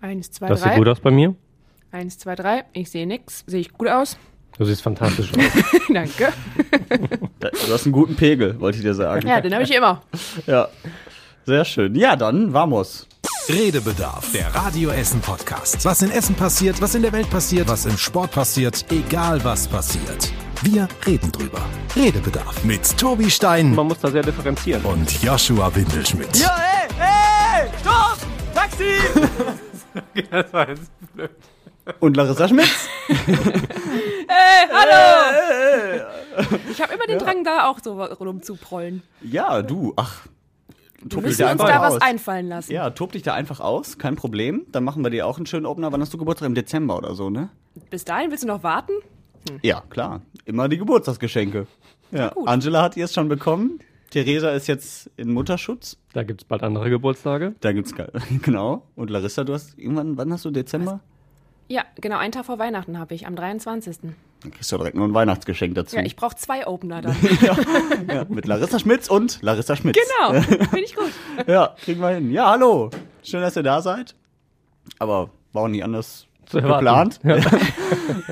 Eins, zwei, Das sieht drei. gut aus bei mir. Eins, zwei, drei. Ich sehe nix. Sehe ich gut aus? Du siehst fantastisch aus. Danke. Da- Du hast einen guten Pegel, wollte ich dir sagen. Ja, den habe ich immer. Ja. Sehr schön. Ja, dann vamos. Redebedarf, der Radio Essen Podcast. Was in Essen passiert, was in der Welt passiert, was im Sport passiert, egal was passiert. Wir reden drüber. Redebedarf mit Tobi Stein Man muss da sehr differenzieren. und Joshua Windelschmidt. hey, hey, stopp! Taxi! Das war jetzt blöd. Und Larissa Schmitz. Hallo! Ich habe immer den Drang, da auch so rumzuprollen. Ja, du, ach. Wir müssen da uns da was aus. einfallen lassen. Ja, tob dich da einfach aus, kein Problem. Dann machen wir dir auch einen schönen Opener. Wann hast du Geburtstag? Im Dezember oder so, ne? Bis dahin willst du noch warten? Ja, klar. Immer die Geburtstagsgeschenke. Ja. Angela hat ihr schon bekommen. Theresa ist jetzt in Mutterschutz. Da gibt's bald andere Geburtstage. Da gibt's ge- genau. Und Larissa, du hast irgendwann, wann hast du Dezember? Ja, genau, einen Tag vor Weihnachten habe ich, am 23. Dann kriegst du direkt nur ein Weihnachtsgeschenk dazu. Ja, ich brauche zwei Opener dann. ja, mit Larissa Schmitz und Larissa Schmitz. genau, finde ich gut. Ja, kriegen wir hin. Ja, hallo. Schön, dass ihr da seid. Aber war auch nicht anders geplant.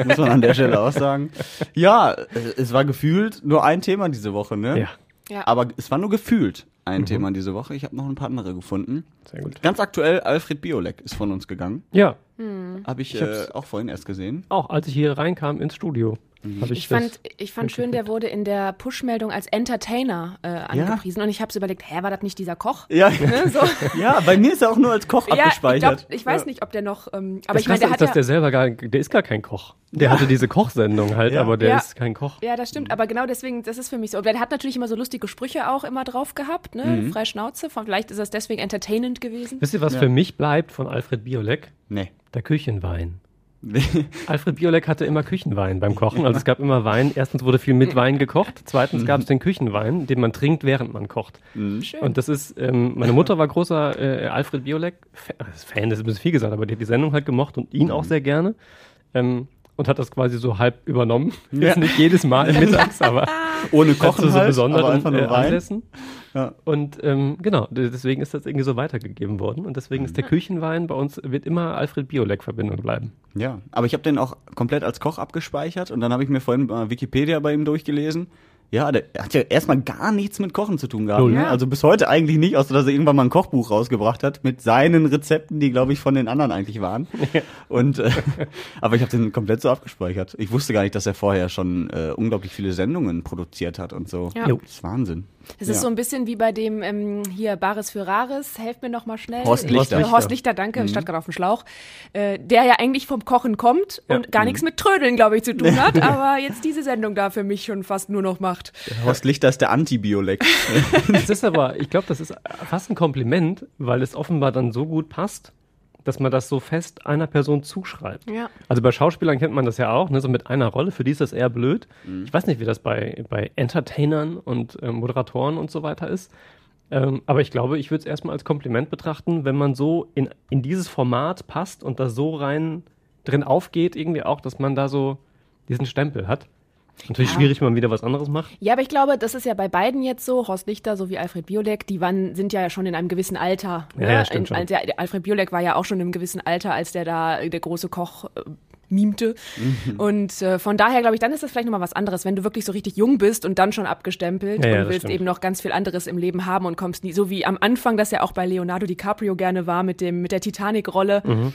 Muss man an der Stelle auch sagen. Ja, es war gefühlt nur ein Thema diese Woche, ne? Ja, Ja, Aber es war nur gefühlt ein Thema diese Woche. Ich habe noch ein paar andere gefunden. sehr gut. Ganz aktuell, Alfred Biolek ist von uns gegangen. Ja, Habe ich, Ich äh, hab's- auch vorhin erst gesehen. auch als ich hier reinkam ins Studio, ich, ich das. fand, ich fand schön, der wurde in der Push-Meldung als Entertainer äh, angepriesen. Und ich habe so überlegt, hä, war das nicht dieser Koch? Ja, Ne, so. ja, bei mir ist er auch nur als Koch Ja, ich, abgespeichert. glaub, ich weiß ja. nicht, ob der noch. Ähm, aber das ich meine, der Krasse hat ist, dass ja. der selber gar, der ist gar kein Koch. Der hatte diese Kochsendung halt, Ja. aber der Ja. ist kein Koch. Ja, das stimmt, aber genau deswegen, das ist für mich so. Der hat natürlich immer so lustige Sprüche auch immer drauf gehabt, ne? Mhm. Frei Schnauze. Vielleicht ist das deswegen entertainend gewesen. Wisst ihr, was Ja. für mich bleibt von Alfred Biolek? Nee. Der Küchenwein. Alfred Biolek hatte immer Küchenwein beim Kochen. Also es gab immer Wein. Erstens wurde viel mit Wein gekocht. Zweitens gab es den Küchenwein, den man trinkt, während man kocht. Schön. Und das ist, ähm, meine Mutter war großer äh, Alfred Biolek Fa- äh, Fan, das ist ein bisschen viel gesagt, aber die hat die Sendung halt gemocht und ihn auch sehr gerne. Ähm, und hat das quasi so halb übernommen. Jetzt nicht jedes Mal mittags, aber Ohne zu Kochen so halt, aber besonderen einfach nur äh. Anlässen. Ja. Und ähm, genau, deswegen ist das irgendwie so weitergegeben worden. Und deswegen ist der Küchenwein bei uns, wird immer Alfred Biolek-Verbindung bleiben. Ja, aber ich habe den auch komplett als Koch abgespeichert und dann habe ich mir vorhin äh, Wikipedia bei ihm durchgelesen. Ja, der hat ja erstmal gar nichts mit Kochen zu tun gehabt. Null. Ne? Ja. Also bis heute eigentlich nicht, außer dass er irgendwann mal ein Kochbuch rausgebracht hat mit seinen Rezepten, die glaube ich von den anderen eigentlich waren. Und äh, aber ich habe den komplett so abgespeichert. Ich wusste gar nicht, dass er vorher schon äh, unglaublich viele Sendungen produziert hat und so. Ja. Das ist Wahnsinn. Das ist Ja. so ein bisschen wie bei dem ähm, hier Bares für Rares. Helft mir noch mal schnell. Horst Ich- Lichter. äh, Horst Lichter, danke. Ich stand gerade auf dem Schlauch. Äh, der ja eigentlich vom Kochen kommt und gar nichts mit Trödeln, glaube ich, zu tun hat. aber jetzt diese Sendung da für mich schon fast nur noch macht. Horst Lichter ist der Anti-Biolek. Das ist aber, ich glaube, das ist fast ein Kompliment, weil es offenbar dann so gut passt, dass man das so fest einer Person zuschreibt. Ja. Also bei Schauspielern kennt man das ja auch, ne, so mit einer Rolle, für die ist das eher blöd. Ich weiß nicht, wie das bei, bei Entertainern und ähm, Moderatoren und so weiter ist. Ähm, aber ich glaube, ich würde es erstmal als Kompliment betrachten, wenn man so in, in dieses Format passt und da so rein drin aufgeht, irgendwie auch, dass man da so diesen Stempel hat. Natürlich Ja. schwierig, wenn man wieder was anderes macht. Ja, aber ich glaube, das ist ja bei beiden jetzt so. Horst Lichter sowie Alfred Biolek, die waren, sind ja schon in einem gewissen Alter. Ja, ne? ja, stimmt in, schon. Alfred Biolek war ja auch schon in einem gewissen Alter, als der da, der große Koch, äh, mimte. Mhm. Und äh, von daher glaube ich, dann ist das vielleicht nochmal was anderes, wenn du wirklich so richtig jung bist und dann schon abgestempelt Ja, ja, und willst stimmt. eben noch ganz viel anderes im Leben haben und kommst nie, so wie am Anfang, das ja auch bei Leonardo DiCaprio gerne war mit dem, mit der Titanic-Rolle. Mhm.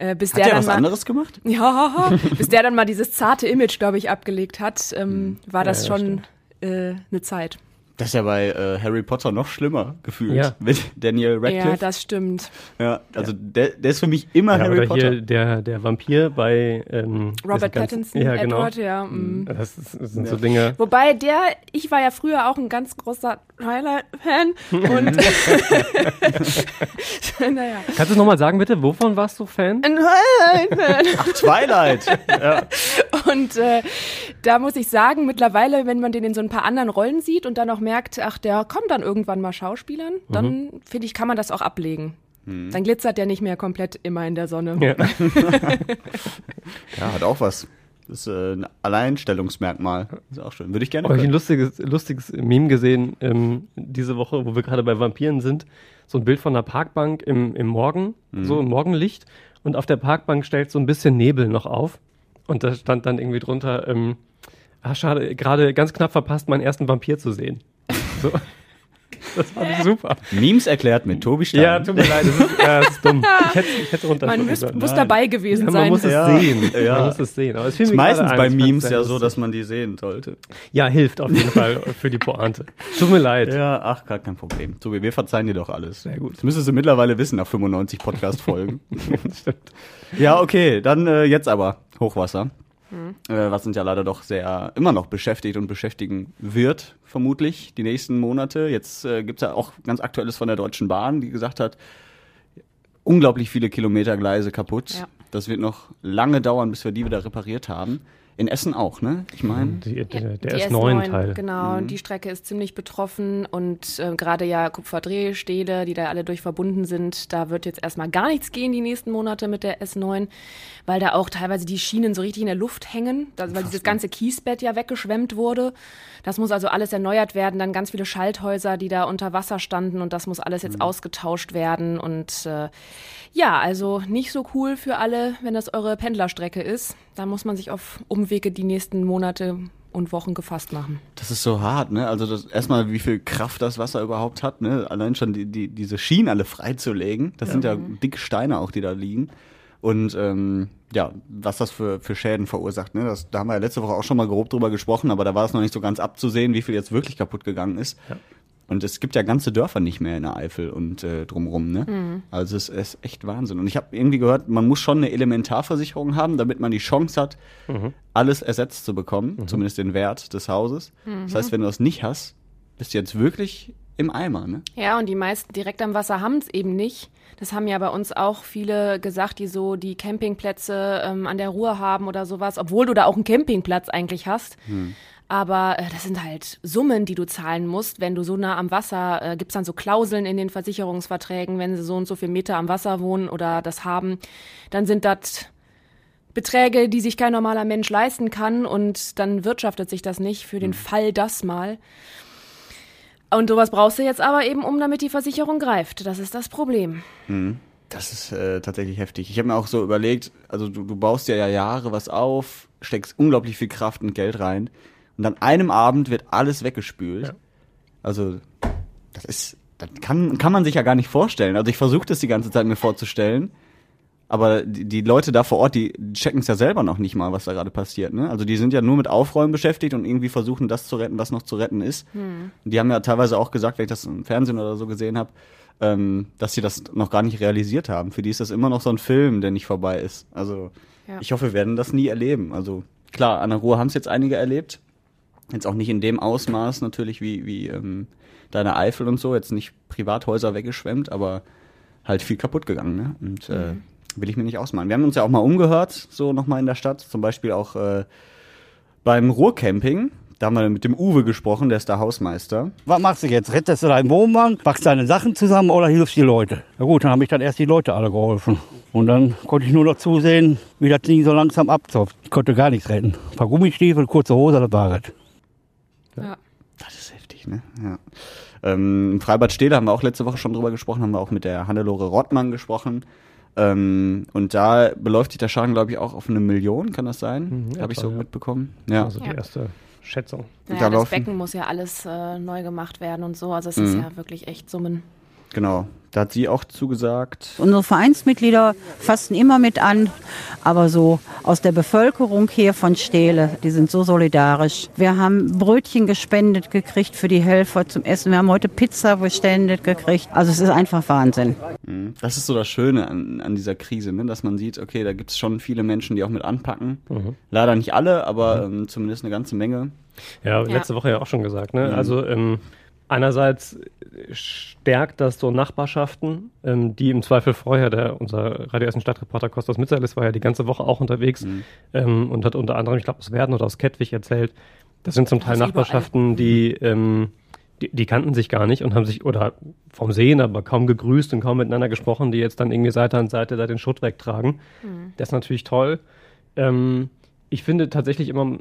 Äh, bis Hat der er dann was mal, anderes gemacht? ja, bis der dann mal dieses zarte Image, glaube ich, abgelegt hat, ähm, war das Ja, ja, schon äh, eine Zeit. Das ist ja bei äh, Harry Potter noch schlimmer gefühlt. Ja. Mit Daniel Radcliffe. Ja, das stimmt. Ja, also Der, der ist für mich immer Ja, Harry oder Potter. hier der, der Vampir bei ähm, Robert Pattinson, Ja, genau. Edward, ja. mm. Das, ist, das sind so Dinge. Wobei der, ich war ja früher auch ein ganz großer Twilight-Fan und naja, Kannst du es nochmal sagen, bitte? Wovon warst du Fan? ein Twilight-Fan. Twilight. ja. Und äh, da muss ich sagen, mittlerweile, wenn man den in so ein paar anderen Rollen sieht und dann auch merkt, ach, der kommt dann irgendwann mal Schauspielern, dann finde ich, kann man das auch ablegen. Dann glitzert der nicht mehr komplett immer in der Sonne. Ja. ja, hat auch was. Das ist äh, ein Alleinstellungsmerkmal. Ist auch schön. Würde ich gerne Habe ich ein lustiges, lustiges Meme gesehen ähm, diese Woche, wo wir gerade bei Vampiren sind. So ein Bild von einer Parkbank im, im Morgen, so im Morgenlicht. und auf der Parkbank stellt so ein bisschen Nebel noch auf. Und da stand dann irgendwie drunter, ähm, ah, schade, gerade ganz knapp verpasst, meinen ersten Vampir zu sehen. So. Das fand ich super. Memes erklärt mit Tobi Stein. Ja, tut mir leid, das ist, das ist dumm. Ich hätte, ich hätte runter Man muss, muss dabei gewesen ja, sein. man muss es Ja. sehen. Ja. Man muss es sehen. Aber es ist meistens bei Memes ja so, dass man die sehen sollte. Ja, hilft auf jeden Fall für die Pointe. Tut mir leid. Ja, ach, gar kein Problem. Tobi, wir verzeihen dir doch alles. Sehr gut. Das müsstest du mittlerweile wissen nach 95 Podcast-Folgen. Stimmt. ja, okay, dann äh, jetzt aber Hochwasser. Äh, was uns ja leider doch sehr immer noch beschäftigt und beschäftigen wird, vermutlich, die nächsten Monate. Jetzt äh, gibt's ja auch ganz Aktuelles von der Deutschen Bahn, die gesagt hat, unglaublich viele Kilometer Gleise kaputt. Ja. Das wird noch lange dauern, bis wir die wieder repariert haben. In Essen auch, ne? Ich meine. Die, der der Die S9-Teil. Genau, die Strecke ist ziemlich betroffen und äh, gerade ja Kupferdrehstähle, die da alle durch verbunden sind, da wird jetzt erstmal gar nichts gehen die nächsten Monate mit der S9, weil da auch teilweise die Schienen so richtig in der Luft hängen, da, weil dieses ganze Kiesbett ja weggeschwemmt wurde. Das muss also alles erneuert werden, dann ganz viele Schalthäuser, die da unter Wasser standen und das muss alles jetzt ausgetauscht werden und äh, ja, also nicht so cool für alle, wenn das eure Pendlerstrecke ist. Da muss man sich auf Umwege die nächsten Monate und Wochen gefasst machen. Das ist so hart, ne? Also das, erstmal, wie viel Kraft das Wasser überhaupt hat, ne? Allein schon die, die, diese Schienen alle freizulegen. Das sind ja dicke Steine auch, die da liegen. Und ähm, ja, was das für, für Schäden verursacht, ne? Das, da haben wir ja letzte Woche auch schon mal grob drüber gesprochen, aber da war es noch nicht so ganz abzusehen, wie viel jetzt wirklich kaputt gegangen ist. Und es gibt ja ganze Dörfer nicht mehr in der Eifel und äh, drumrum, ne? Also es ist echt Wahnsinn. Und ich habe irgendwie gehört, man muss schon eine Elementarversicherung haben, damit man die Chance hat, alles ersetzt zu bekommen, zumindest den Wert des Hauses. Das heißt, wenn du das nicht hast, bist du jetzt wirklich im Eimer, ne? Ja, und die meisten direkt am Wasser haben es eben nicht. Das haben ja bei uns auch viele gesagt, die so die Campingplätze ähm, an der Ruhr haben oder sowas, obwohl du da auch einen Campingplatz eigentlich hast. Aber äh, das sind halt Summen, die du zahlen musst, wenn du so nah am Wasser, äh, gibt's dann so Klauseln in den Versicherungsverträgen, wenn sie so und so viel Meter am Wasser wohnen oder das haben, dann sind das Beträge, die sich kein normaler Mensch leisten kann und dann wirtschaftet sich das nicht für den Fall das mal. Und sowas brauchst du jetzt aber eben, um damit die Versicherung greift. Das ist das Problem. Das ist äh, tatsächlich heftig. Ich habe mir auch so überlegt, also du, du baust ja, ja Jahre was auf, steckst unglaublich viel Kraft und Geld rein und an einem Abend wird alles weggespült. Ja. Also das ist, das kann, kann man sich ja gar nicht vorstellen. Also ich versuche das die ganze Zeit mir vorzustellen, aber die, die Leute da vor Ort, die checken es ja selber noch nicht mal, was da gerade passiert. Ne? Also die sind ja nur mit Aufräumen beschäftigt und irgendwie versuchen, das zu retten, was noch zu retten ist. Und die haben ja teilweise auch gesagt, wenn ich das im Fernsehen oder so gesehen habe, ähm, dass sie das noch gar nicht realisiert haben. Für die ist das immer noch so ein Film, der nicht vorbei ist. Also Ja. ich hoffe, wir werden das nie erleben. Also klar, an der Ruhr haben es jetzt einige erlebt. Jetzt auch nicht in dem Ausmaß natürlich wie, wie ähm, deine Eifel und so, jetzt nicht Privathäuser weggeschwemmt, aber halt viel kaputt gegangen. Ne? Und äh, will ich mir nicht ausmalen. Wir haben uns ja auch mal umgehört, so nochmal in der Stadt, zum Beispiel auch äh, beim Ruhrcamping. Da haben wir mit dem Uwe gesprochen, der ist der Hausmeister. Was machst du jetzt? Rettest du deinen Wohnwagen, packst deine Sachen zusammen oder hilfst die Leute? Na gut, dann habe ich dann erst die Leute alle geholfen. Und dann konnte ich nur noch zusehen, wie das Ding so langsam abzopft. Ich konnte gar nichts retten. Ein paar Gummistiefel, kurze Hose, das war es. Ja. Das ist heftig, ne? Ja. Ähm, Im Freibad Stede haben wir auch letzte Woche schon drüber gesprochen, haben wir auch mit der Hannelore Rottmann gesprochen. Ähm, und da beläuft sich der Schaden, glaube ich, auch auf eine Million, kann das sein? Mhm, Habe ich so ja. mitbekommen. Ja. Also die Ja. erste Schätzung. Naja, Da das laufen- Becken muss ja alles äh, neu gemacht werden und so. Also es ist ja wirklich echt Summen. Genau. Da hat sie auch zugesagt. Unsere Vereinsmitglieder fassen immer mit an, aber so aus der Bevölkerung hier von Stehle, die sind so solidarisch. Wir haben Brötchen gespendet gekriegt für die Helfer zum Essen. Wir haben heute Pizza gespendet gekriegt. Also es ist einfach Wahnsinn. Mhm. Das ist so das Schöne an, an dieser Krise, ne? dass man sieht, okay, da gibt es schon viele Menschen, die auch mit anpacken. Leider nicht alle, aber ähm, zumindest eine ganze Menge. Ja, Ja. letzte Woche ja auch schon gesagt. Ne? Also ähm, einerseits stärkt das so Nachbarschaften, ähm, die im Zweifel vorher, der unser Radio Essen Stadtreporter Kostas Mitzalis war ja die ganze Woche auch unterwegs ähm, und hat unter anderem, ich glaube, aus Werden oder aus Kettwig erzählt. Das sind zum Teil Nachbarschaften, die, ähm, die, die kannten sich gar nicht und haben sich, oder vom Sehen, aber kaum gegrüßt und kaum miteinander gesprochen, die jetzt dann irgendwie Seite an Seite da den Schutt wegtragen. Das ist natürlich toll. Ähm, ich finde tatsächlich immer,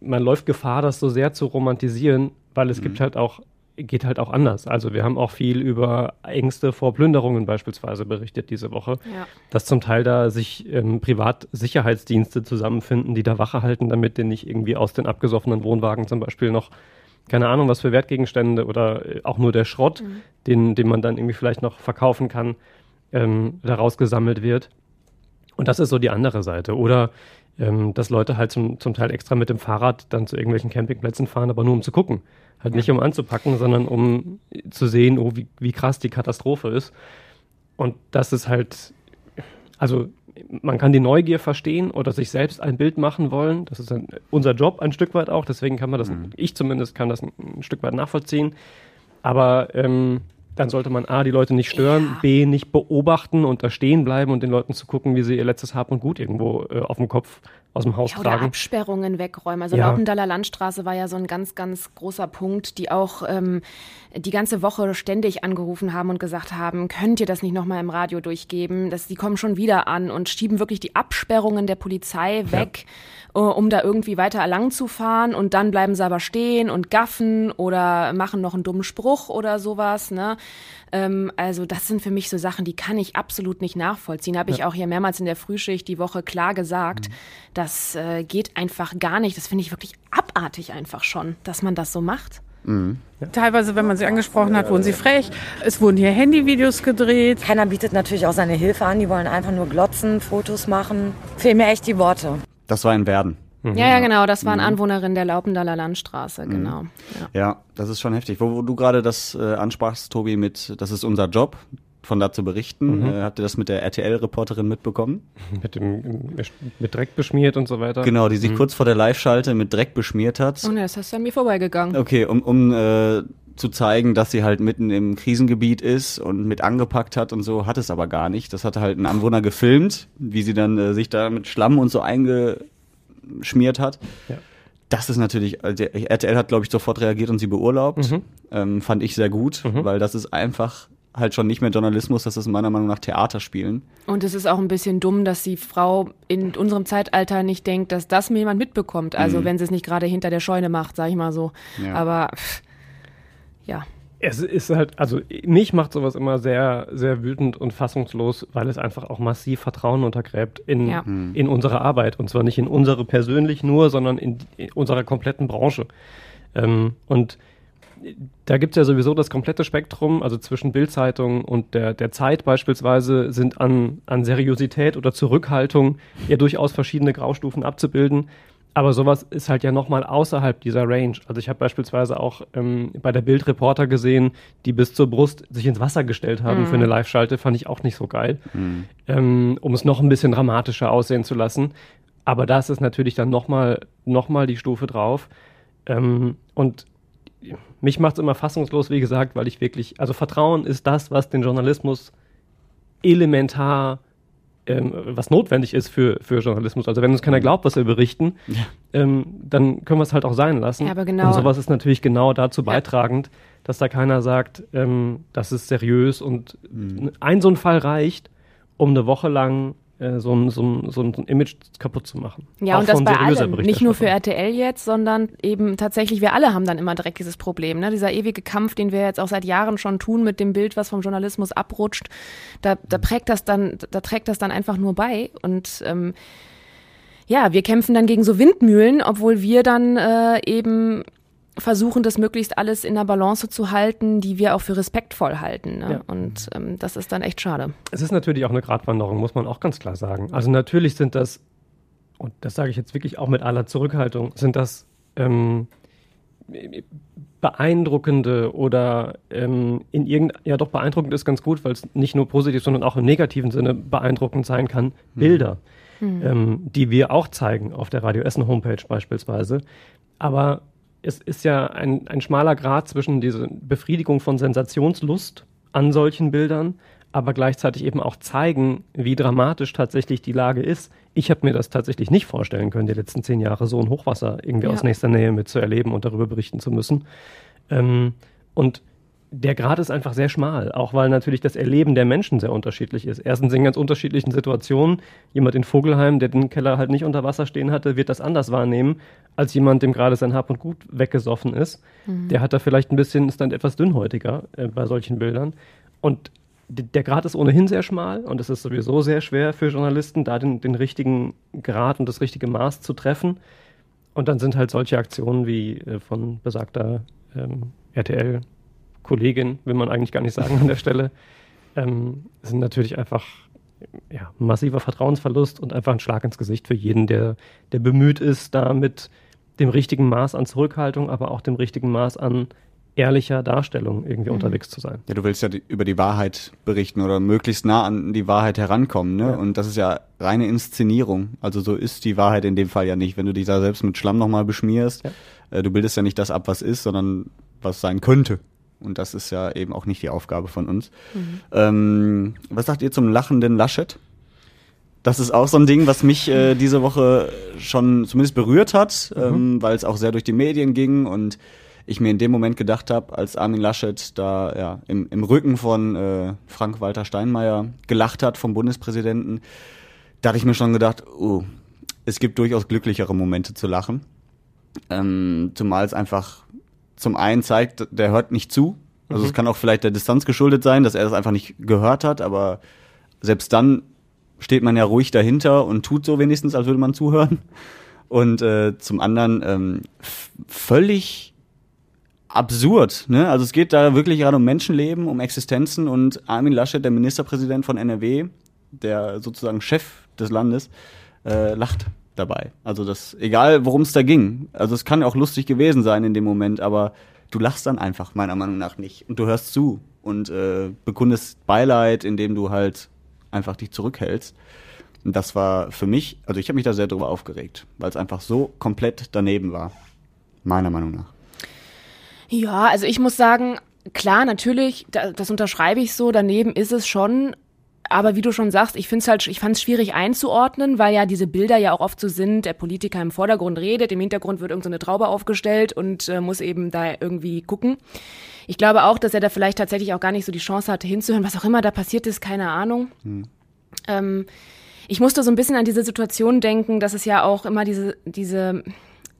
man läuft Gefahr, das so sehr zu romantisieren, weil es gibt halt auch geht halt auch anders. Also wir haben auch viel über Ängste vor Plünderungen beispielsweise berichtet diese Woche, ja. dass zum Teil da sich ähm, Privatsicherheitsdienste zusammenfinden, die da Wache halten, damit denen nicht irgendwie aus den abgesoffenen Wohnwagen zum Beispiel noch keine Ahnung, was für Wertgegenstände oder äh, auch nur der Schrott, mhm. den, den man dann irgendwie vielleicht noch verkaufen kann, ähm, daraus gesammelt wird. Und das ist so die andere Seite. Oder ähm, dass Leute halt zum, zum Teil extra mit dem Fahrrad dann zu irgendwelchen Campingplätzen fahren, aber nur um zu gucken. Halt nicht um anzupacken, sondern um zu sehen, oh, wie, wie krass die Katastrophe ist. Und das ist halt, also man kann die Neugier verstehen oder sich selbst ein Bild machen wollen. Das ist ein, unser Job ein Stück weit auch. Deswegen kann man das, mhm. ich zumindest kann das ein, ein Stück weit nachvollziehen. Aber ähm, dann sollte man A, die Leute nicht stören, ja. B, nicht beobachten und da stehen bleiben und den Leuten zu gucken, wie sie ihr letztes Hab und Gut irgendwo äh, auf dem Kopf aus dem Haus ja, oder tragen. Absperrungen wegräumen. Also ja. Laupendaller Landstraße war ja so ein ganz, ganz großer Punkt, die auch ähm, die ganze Woche ständig angerufen haben und gesagt haben, könnt ihr das nicht nochmal im Radio durchgeben? Das, die kommen schon wieder an und schieben wirklich die Absperrungen der Polizei weg. Ja um da irgendwie weiter lang zu fahren und dann bleiben sie aber stehen und gaffen oder machen noch einen dummen Spruch oder sowas. Ne? Ähm, also das sind für mich so Sachen, die kann ich absolut nicht nachvollziehen. Habe ich auch hier mehrmals in der Frühschicht die Woche klar gesagt. Mhm. Das äh, geht einfach gar nicht. Das finde ich wirklich abartig einfach schon, dass man das so macht. Mhm. Ja. Teilweise, wenn man sie angesprochen hat, wurden sie frech. Es wurden hier Handyvideos gedreht. Keiner bietet natürlich auch seine Hilfe an. Die wollen einfach nur glotzen, Fotos machen. Fehlen mir echt die Worte. Das war in Werden. Mhm. Ja, ja, genau. Das waren mhm. Anwohnerinnen der Laupendaler Landstraße, mhm. genau. Ja. ja. das ist schon heftig. Wo, wo du gerade das äh, ansprachst, Tobi, mit, das ist unser Job, von da zu berichten. Mhm. Äh, habt ihr das mit der RTL-Reporterin mitbekommen? Mit dem mit Dreck beschmiert und so weiter. Genau, die sich mhm. kurz vor der Live-Schalte mit Dreck beschmiert hat. Oh ne, das hast du an mir vorbeigegangen. Okay, um, um äh, zu zeigen, dass sie halt mitten im Krisengebiet ist und mit angepackt hat und so, hat es aber gar nicht. Das hatte halt ein Anwohner gefilmt, wie sie dann äh, sich da mit Schlamm und so eingeschmiert hat. Ja. Das ist natürlich, also RTL hat, glaube ich, sofort reagiert und sie beurlaubt. Mhm. Ähm, fand ich sehr gut, mhm. weil das ist einfach halt schon nicht mehr Journalismus, das ist meiner Meinung nach Theaterspielen. Und es ist auch ein bisschen dumm, dass die Frau in unserem Zeitalter nicht denkt, dass das mir jemand mitbekommt. Also mhm. wenn sie es nicht gerade hinter der Scheune macht, sag ich mal so. Ja. Aber pff, ja. Es ist halt, also mich macht sowas immer sehr, sehr wütend und fassungslos, weil es einfach auch massiv Vertrauen untergräbt in, ja. Hm. in unsere Arbeit. Und zwar nicht in unsere persönlich nur, sondern in, in unserer kompletten Branche. Ähm, und da gibt es ja sowieso das komplette Spektrum, also zwischen Bildzeitung und der, der Zeit beispielsweise sind an, an Seriosität oder Zurückhaltung ja durchaus verschiedene Graustufen abzubilden. Aber sowas ist halt ja nochmal außerhalb dieser Range. Also ich habe beispielsweise auch ähm, bei der Bild Reporter gesehen, die bis zur Brust sich ins Wasser gestellt haben mhm. für eine Live-Schalte, fand ich auch nicht so geil, mhm. ähm, um es noch ein bisschen dramatischer aussehen zu lassen. Aber da ist natürlich dann nochmal noch mal die Stufe drauf. Ähm, und mich macht es immer fassungslos, wie gesagt, weil ich wirklich, also Vertrauen ist das, was den Journalismus elementar ähm, was notwendig ist für, für Journalismus. Also wenn uns keiner glaubt, was wir berichten, ja. ähm, dann können wir es halt auch sein lassen. Ja, aber genau. Und sowas ist natürlich genau dazu beitragend, dass da keiner sagt, ähm, das ist seriös und mhm. ein so ein Fall reicht, um eine Woche lang äh, so, ein, so, ein, so ein Image kaputt zu machen. Ja, Auch und das bei allem, nicht nur für RTL jetzt, sondern eben tatsächlich, wir alle haben dann immer direkt dieses Problem. Ne? Dieser ewige Kampf, den wir jetzt auch seit Jahren schon tun mit dem Bild, was vom Journalismus abrutscht, da, da prägt das dann, da trägt das dann einfach nur bei. Und ähm, ja, wir kämpfen dann gegen so Windmühlen, obwohl wir dann äh, eben versuchen, das möglichst alles in der Balance zu halten, die wir auch für respektvoll halten. Ne? Ja. Und ähm, das ist dann echt schade. Es ist natürlich auch eine Gratwanderung, muss man auch ganz klar sagen. Also natürlich sind das, und das sage ich jetzt wirklich auch mit aller Zurückhaltung, sind das ähm, beeindruckende oder ähm, in irgendein, ja doch beeindruckend ist ganz gut, weil es nicht nur positiv, sondern auch im negativen Sinne beeindruckend sein kann, mhm. Bilder, mhm. Ähm, die wir auch zeigen auf der Radio Essen Homepage beispielsweise. Aber es ist ja ein, ein schmaler Grad zwischen dieser Befriedigung von Sensationslust an solchen Bildern, aber gleichzeitig eben auch zeigen, wie dramatisch tatsächlich die Lage ist. Ich habe mir das tatsächlich nicht vorstellen können, die letzten zehn Jahre so ein Hochwasser irgendwie ja. aus nächster Nähe mitzuerleben und darüber berichten zu müssen. Ähm, und der Grad ist einfach sehr schmal, auch weil natürlich das Erleben der Menschen sehr unterschiedlich ist. Erstens in ganz unterschiedlichen Situationen. Jemand in Vogelheim, der den Keller halt nicht unter Wasser stehen hatte, wird das anders wahrnehmen, als jemand, dem gerade sein Hab und Gut weggesoffen ist. Mhm. Der hat da vielleicht ein bisschen, ist dann etwas dünnhäutiger äh, bei solchen Bildern. Und der Grad ist ohnehin sehr schmal und es ist sowieso sehr schwer für Journalisten, da den, den richtigen Grad und das richtige Maß zu treffen. Und dann sind halt solche Aktionen wie äh, von besagter ähm, RTL Kollegin, will man eigentlich gar nicht sagen an der Stelle, ähm, sind natürlich einfach ja, massiver Vertrauensverlust und einfach ein Schlag ins Gesicht für jeden, der, der bemüht ist, da mit dem richtigen Maß an Zurückhaltung, aber auch dem richtigen Maß an ehrlicher Darstellung irgendwie mhm. unterwegs zu sein. Ja, du willst ja die, über die Wahrheit berichten oder möglichst nah an die Wahrheit herankommen, ne? Ja. Und das ist ja reine Inszenierung. Also so ist die Wahrheit in dem Fall ja nicht. Wenn du dich da selbst mit Schlamm nochmal beschmierst, ja. äh, du bildest ja nicht das ab, was ist, sondern was sein könnte. Und das ist ja eben auch nicht die Aufgabe von uns. Mhm. Ähm, was sagt ihr zum lachenden Laschet? Das ist auch so ein Ding, was mich äh, diese Woche schon zumindest berührt hat, mhm. ähm, weil es auch sehr durch die Medien ging und ich mir in dem Moment gedacht habe, als Armin Laschet da ja, im, im Rücken von äh, Frank-Walter Steinmeier gelacht hat vom Bundespräsidenten, da hatte ich mir schon gedacht, oh, es gibt durchaus glücklichere Momente zu lachen. Ähm, zumal es einfach zum einen zeigt, der hört nicht zu. Also mhm. es kann auch vielleicht der Distanz geschuldet sein, dass er das einfach nicht gehört hat, aber selbst dann steht man ja ruhig dahinter und tut so wenigstens, als würde man zuhören. Und äh, zum anderen ähm, völlig absurd. Ne? Also es geht da wirklich gerade um Menschenleben, um Existenzen und Armin Laschet, der Ministerpräsident von NRW, der sozusagen Chef des Landes, äh, lacht dabei. Also das, egal worum es da ging. Also es kann auch lustig gewesen sein in dem Moment, aber du lachst dann einfach meiner Meinung nach nicht und du hörst zu und äh, bekundest Beileid, indem du halt einfach dich zurückhältst. Und das war für mich, also ich habe mich da sehr drüber aufgeregt, weil es einfach so komplett daneben war, meiner Meinung nach. Ja, also ich muss sagen, klar, natürlich, das unterschreibe ich so, daneben ist es schon, aber wie du schon sagst, ich finde es halt, ich fand es schwierig einzuordnen, weil ja diese Bilder ja auch oft so sind, der Politiker im Vordergrund redet, im Hintergrund wird irgendeine so Traube aufgestellt und äh, muss eben da irgendwie gucken. Ich glaube auch, dass er da vielleicht tatsächlich auch gar nicht so die Chance hatte hinzuhören, was auch immer da passiert ist, keine Ahnung. Hm. Ähm, ich musste so ein bisschen an diese Situation denken, dass es ja auch immer diese, diese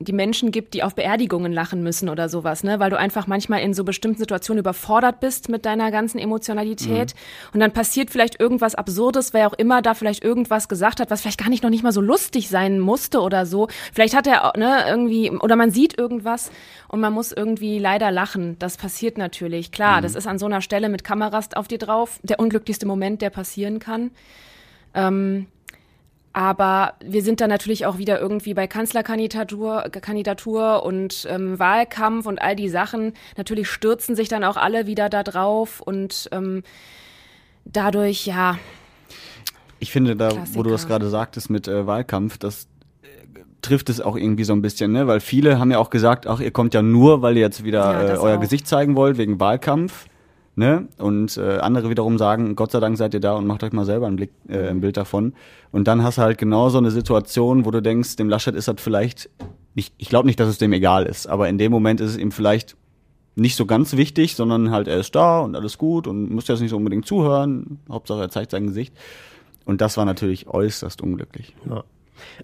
die Menschen gibt, die auf Beerdigungen lachen müssen oder sowas, ne? Weil du einfach manchmal in so bestimmten Situationen überfordert bist mit deiner ganzen Emotionalität. Mhm. Und dann passiert vielleicht irgendwas Absurdes, wer auch immer da vielleicht irgendwas gesagt hat, was vielleicht gar nicht noch nicht mal so lustig sein musste oder so. Vielleicht hat er, ne, irgendwie, oder man sieht irgendwas und man muss irgendwie leider lachen. Das passiert natürlich. Klar, mhm. das ist an so einer Stelle mit Kameras auf dir drauf der unglücklichste Moment, der passieren kann. Ähm, aber wir sind dann natürlich auch wieder irgendwie bei Kanzlerkandidatur Kandidatur und ähm, Wahlkampf und all die Sachen. Natürlich stürzen sich dann auch alle wieder da drauf und ähm, dadurch, ja. Ich finde, da, Klassiker. wo du das gerade sagtest mit äh, Wahlkampf, das äh, trifft es auch irgendwie so ein bisschen, ne? Weil viele haben ja auch gesagt, ach, ihr kommt ja nur, weil ihr jetzt wieder ja, äh, euer auch. Gesicht zeigen wollt wegen Wahlkampf. Ne? Und äh, andere wiederum sagen, Gott sei Dank seid ihr da und macht euch mal selber ein, Blick, äh, ein Bild davon. Und dann hast du halt genau so eine Situation, wo du denkst, dem Laschet ist das vielleicht, nicht, ich glaube nicht, dass es dem egal ist, aber in dem Moment ist es ihm vielleicht nicht so ganz wichtig, sondern halt er ist da und alles gut und muss jetzt nicht so unbedingt zuhören. Hauptsache er zeigt sein Gesicht. Und das war natürlich äußerst unglücklich. Ja.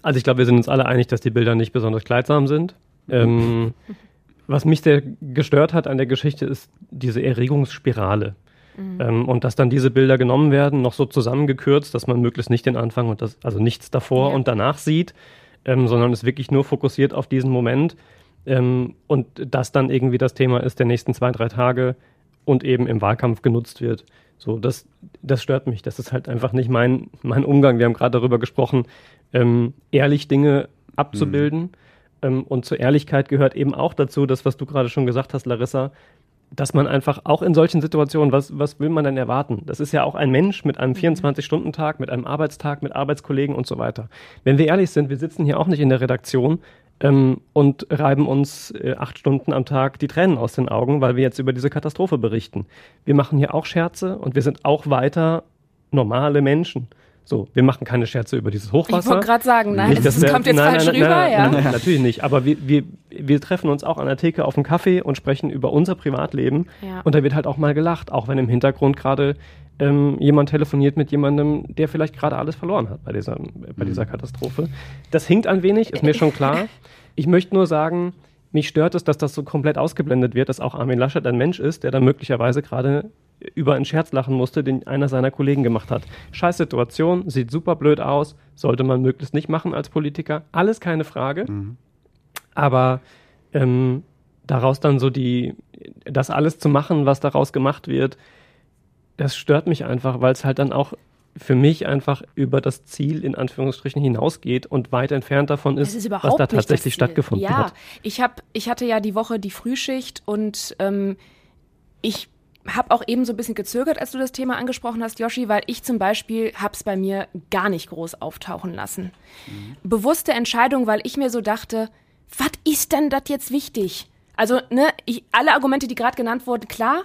Also ich glaube, wir sind uns alle einig, dass die Bilder nicht besonders kleidsam sind. Ähm, Was mich sehr gestört hat an der Geschichte ist diese Erregungsspirale. Mhm. Ähm, und dass dann diese Bilder genommen werden, noch so zusammengekürzt, dass man möglichst nicht den Anfang und das, also nichts davor ja. und danach sieht, ähm, sondern es wirklich nur fokussiert auf diesen Moment. Ähm, und das dann irgendwie das Thema ist der nächsten zwei, drei Tage und eben im Wahlkampf genutzt wird. So, das, das stört mich. Das ist halt einfach nicht mein, mein Umgang. Wir haben gerade darüber gesprochen, ähm, ehrlich Dinge abzubilden. Mhm und zur Ehrlichkeit gehört eben auch dazu, das, was du gerade schon gesagt hast, Larissa, dass man einfach auch in solchen Situationen, was, was will man denn erwarten? Das ist ja auch ein Mensch mit einem 24-Stunden-Tag, mit einem Arbeitstag, mit Arbeitskollegen und so weiter. Wenn wir ehrlich sind, wir sitzen hier auch nicht in der Redaktion ähm, und reiben uns äh, acht Stunden am Tag die Tränen aus den Augen, weil wir jetzt über diese Katastrophe berichten. Wir machen hier auch Scherze und wir sind auch weiter normale Menschen. So, wir machen keine Scherze über dieses Hochwasser. Ich wollte gerade sagen, nein, Nicht, kommt jetzt nein, falsch nein, rüber, nein, ja. Nein, nein, natürlich nicht. Aber wir, wir, wir treffen uns auch an der Theke auf einen Kaffee und sprechen über unser Privatleben. Ja. Und da wird halt auch mal gelacht, auch wenn im Hintergrund gerade ähm, jemand telefoniert mit jemandem, der vielleicht gerade alles verloren hat bei dieser, bei dieser Katastrophe. Das hinkt ein wenig, ist mir schon klar. Ich möchte nur sagen, mich stört es, dass das so komplett ausgeblendet wird, dass auch Armin Laschet ein Mensch ist, der da möglicherweise gerade über einen Scherz lachen musste, den einer seiner Kollegen gemacht hat. Scheiß Situation, sieht super blöd aus, sollte man möglichst nicht machen als Politiker. Alles keine Frage. Aber ähm, daraus dann so die, das alles zu machen, was daraus gemacht wird, das stört mich einfach, weil es halt dann auch für mich einfach über das Ziel in Anführungsstrichen hinausgeht und weit entfernt davon ist, ist was da tatsächlich stattgefunden ja, hat. ich habe, ich hatte ja die Woche die Frühschicht und ähm, ich habe auch eben so ein bisschen gezögert, als du das Thema angesprochen hast, Yoshi, weil ich zum Beispiel habe es bei mir gar nicht groß auftauchen lassen. Bewusste Entscheidung, weil ich mir so dachte, was ist denn das jetzt wichtig? Also, ne, ich, alle Argumente, die gerade genannt wurden, klar.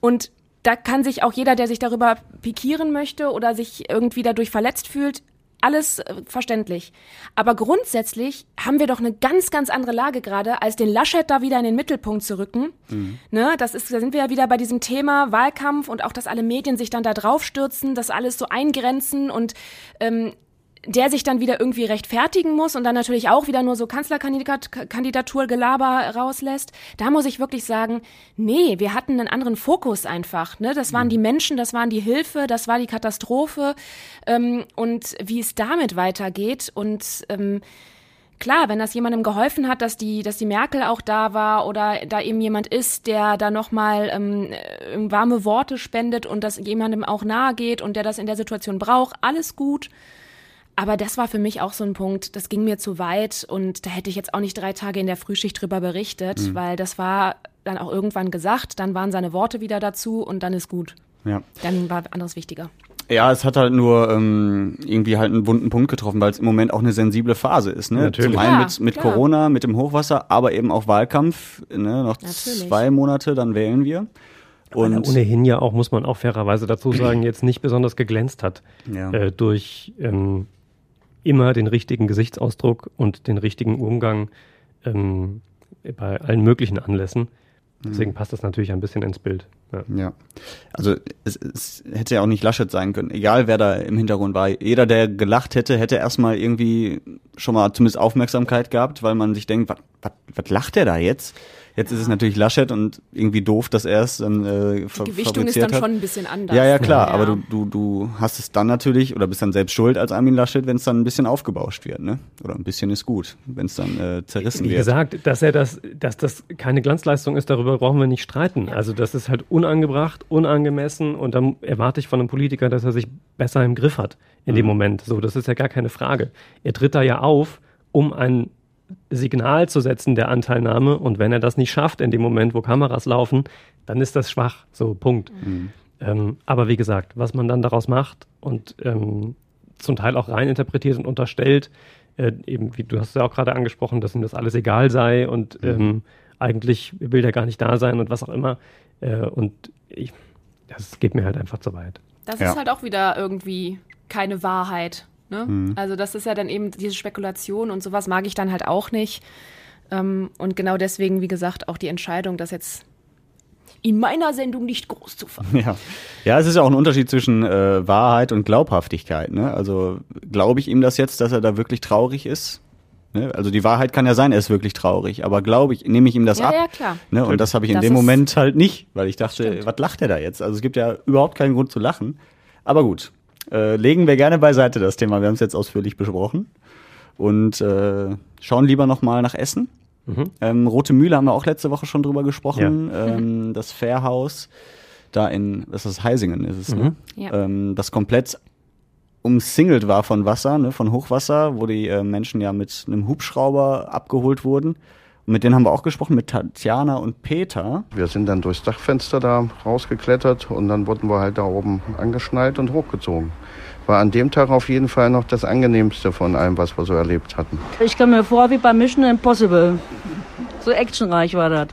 Und da kann sich auch jeder, der sich darüber pikieren möchte oder sich irgendwie dadurch verletzt fühlt, alles äh, verständlich. Aber grundsätzlich haben wir doch eine ganz, ganz andere Lage gerade, als den Laschet da wieder in den Mittelpunkt zu rücken. Ne, das ist, da sind wir ja wieder bei diesem Thema Wahlkampf und auch, dass alle Medien sich dann da draufstürzen, das alles so eingrenzen und ähm, der sich dann wieder irgendwie rechtfertigen muss und dann natürlich auch wieder nur so Kanzlerkandidaturgelaber rauslässt. Da muss ich wirklich sagen, nee, wir hatten einen anderen Fokus einfach. Ne? Das waren die Menschen, das waren die Hilfe, das war die Katastrophe ähm, und wie es damit weitergeht und ähm, Klar, wenn das jemandem geholfen hat, dass die, dass die Merkel auch da war oder da eben jemand ist, der da nochmal ähm, äh, warme Worte spendet und das jemandem auch nahe geht und der das in der Situation braucht, alles gut. Aber das war für mich auch so ein Punkt, das ging mir zu weit und da hätte ich jetzt auch nicht drei Tage in der Frühschicht drüber berichtet, weil das war dann auch irgendwann gesagt, dann waren seine Worte wieder dazu und dann ist gut. Ja. Dann war anderes wichtiger. Ja, es hat halt nur ähm, irgendwie halt einen wunden Punkt getroffen, weil es im Moment auch eine sensible Phase ist. Ne? Natürlich. Zum einen Klar, mit, mit klar. Corona, mit dem Hochwasser, aber eben auch Wahlkampf. Ne? Noch Natürlich. zwei Monate, dann wählen wir. Weil er Und ohnehin ja auch, muss man auch fairerweise dazu sagen, jetzt nicht besonders geglänzt hat Ja. äh, durch ähm, immer den richtigen Gesichtsausdruck und den richtigen Umgang ähm, bei allen möglichen Anlässen. Deswegen passt das natürlich ein bisschen ins Bild. Ja. Ja. Also es, es hätte ja auch nicht Laschet sein können, egal wer da im Hintergrund war. Jeder, der gelacht hätte, hätte erstmal irgendwie schon mal zumindest Aufmerksamkeit gehabt, weil man sich denkt, was lacht der da jetzt? Jetzt ist es natürlich Laschet und irgendwie doof, dass er es dann äh, ver Die Gewichtung ist dann hat. schon ein bisschen anders. Ja, ja, klar, Ja. aber du, du, du hast es dann natürlich, oder bist dann selbst schuld als Armin Laschet, wenn es dann ein bisschen aufgebauscht wird, ne? Oder ein bisschen ist gut, wenn es dann äh, zerrissen Wie wird. gesagt, dass er das, dass das keine Glanzleistung ist, darüber brauchen wir nicht streiten. Also das ist halt unangebracht, unangemessen und dann erwarte ich von einem Politiker, dass er sich besser im Griff hat in dem Moment. So, das ist ja gar keine Frage. Er tritt da ja auf, um ein Signal zu setzen der Anteilnahme und wenn er das nicht schafft in dem Moment, wo Kameras laufen, dann ist das schwach. So, Punkt. Ähm, aber wie gesagt, was man dann daraus macht und ähm, zum Teil auch reininterpretiert und unterstellt, äh, eben wie du hast ja auch gerade angesprochen, dass ihm das alles egal sei und ähm, eigentlich will der gar nicht da sein und was auch immer. Äh, und ich, das geht mir halt einfach zu weit. Das Ja. ist halt auch wieder irgendwie keine Wahrheit. Ne? Mhm. Also das ist ja dann eben diese Spekulation und sowas mag ich dann halt auch nicht. Ähm, und genau deswegen, wie gesagt, auch die Entscheidung, das jetzt in meiner Sendung nicht groß zu fahren. Ja. ja, es ist ja auch ein Unterschied zwischen äh, Wahrheit und Glaubhaftigkeit. Ne? Also glaube ich ihm das jetzt, dass er da wirklich traurig ist? Ne? Also die Wahrheit kann ja sein, er ist wirklich traurig, aber glaube ich, nehme ich ihm das Ja, ab? ja, klar. Ne? Und das habe ich in Das dem Moment halt nicht, weil ich dachte, Stimmt. was lacht er da jetzt? Also es gibt ja überhaupt keinen Grund zu lachen. Aber gut, äh, legen wir gerne beiseite das Thema. Wir haben es jetzt ausführlich besprochen und äh, schauen lieber noch mal nach Essen. Ähm, Rote Mühle haben wir auch letzte Woche schon drüber gesprochen. Ähm, das Fährhaus da in, das ist Heisingen, ist es, ne? Ja. ähm, das komplett umsingelt war von Wasser, ne, von Hochwasser, wo die äh, Menschen ja mit einem Hubschrauber abgeholt wurden. Mit denen haben wir auch gesprochen, mit Tatjana und Peter. Wir sind dann durchs Dachfenster da rausgeklettert und dann wurden wir halt da oben angeschnallt und hochgezogen. War an dem Tag auf jeden Fall noch das angenehmste von allem, was wir so erlebt hatten. Ich komme mir vor wie bei Mission Impossible. So actionreich war das.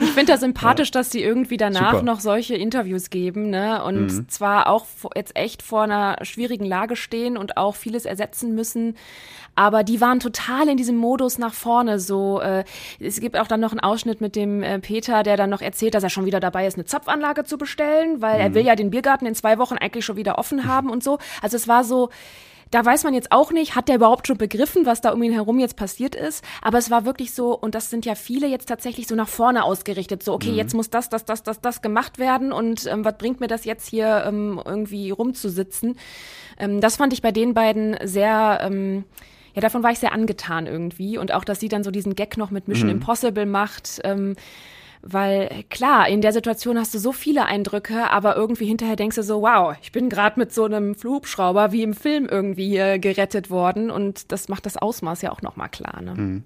Ich finde das sympathisch, dass sie irgendwie danach Super. noch solche Interviews geben, ne? Und Mhm. zwar auch jetzt echt vor einer schwierigen Lage stehen und auch vieles ersetzen müssen. Aber die waren total in diesem Modus nach vorne. So, äh, es gibt auch dann noch einen Ausschnitt mit dem äh, Peter, der dann noch erzählt, dass er schon wieder dabei ist, eine Zapfanlage zu bestellen, weil er Mhm. will ja den Biergarten in zwei Wochen eigentlich schon wieder offen haben und so. Also es war so, da weiß man jetzt auch nicht, hat der überhaupt schon begriffen, was da um ihn herum jetzt passiert ist. Aber es war wirklich so, und das sind ja viele jetzt tatsächlich so nach vorne ausgerichtet. So, okay, Mhm. jetzt muss das, das, das, das, das gemacht werden und ähm, was bringt mir das jetzt hier ähm, irgendwie rumzusitzen? Ähm, das fand ich bei den beiden sehr. Ähm, ja, davon war ich sehr angetan irgendwie. Und auch, dass sie dann so diesen Gag noch mit Mission Mhm. Impossible macht. Ähm, weil klar, in der Situation hast du so viele Eindrücke, aber irgendwie hinterher denkst du so, wow, ich bin gerade mit so einem Hubschrauber wie im Film irgendwie hier gerettet worden und das macht das Ausmaß ja auch nochmal klar. Ne?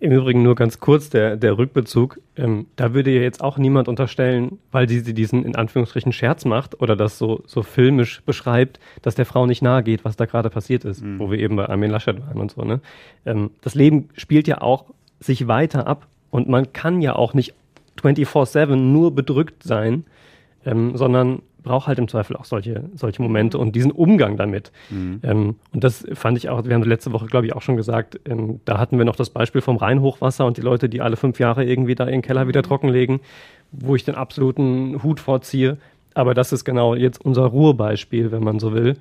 Im Übrigen nur ganz kurz der, der Rückbezug. Ähm, da würde ja jetzt auch niemand unterstellen, weil sie sie diesen in Anführungsstrichen Scherz macht oder das so, so filmisch beschreibt, dass der Frau nicht nahe geht, was da gerade passiert ist, wo wir eben bei Armin Laschet waren und so. Ne? Ähm, das Leben spielt ja auch sich weiter ab und man kann ja auch nicht 24-7 nur bedrückt sein, ähm, sondern braucht halt im Zweifel auch solche, solche Momente und diesen Umgang damit. Ähm, und das fand ich auch, wir haben letzte Woche, glaube ich, auch schon gesagt, ähm, da hatten wir noch das Beispiel vom Rheinhochwasser und die Leute, die alle fünf Jahre irgendwie da ihren Keller wieder trockenlegen, wo ich den absoluten Hut vorziehe. Aber das ist genau jetzt unser Ruhebeispiel, wenn man so will.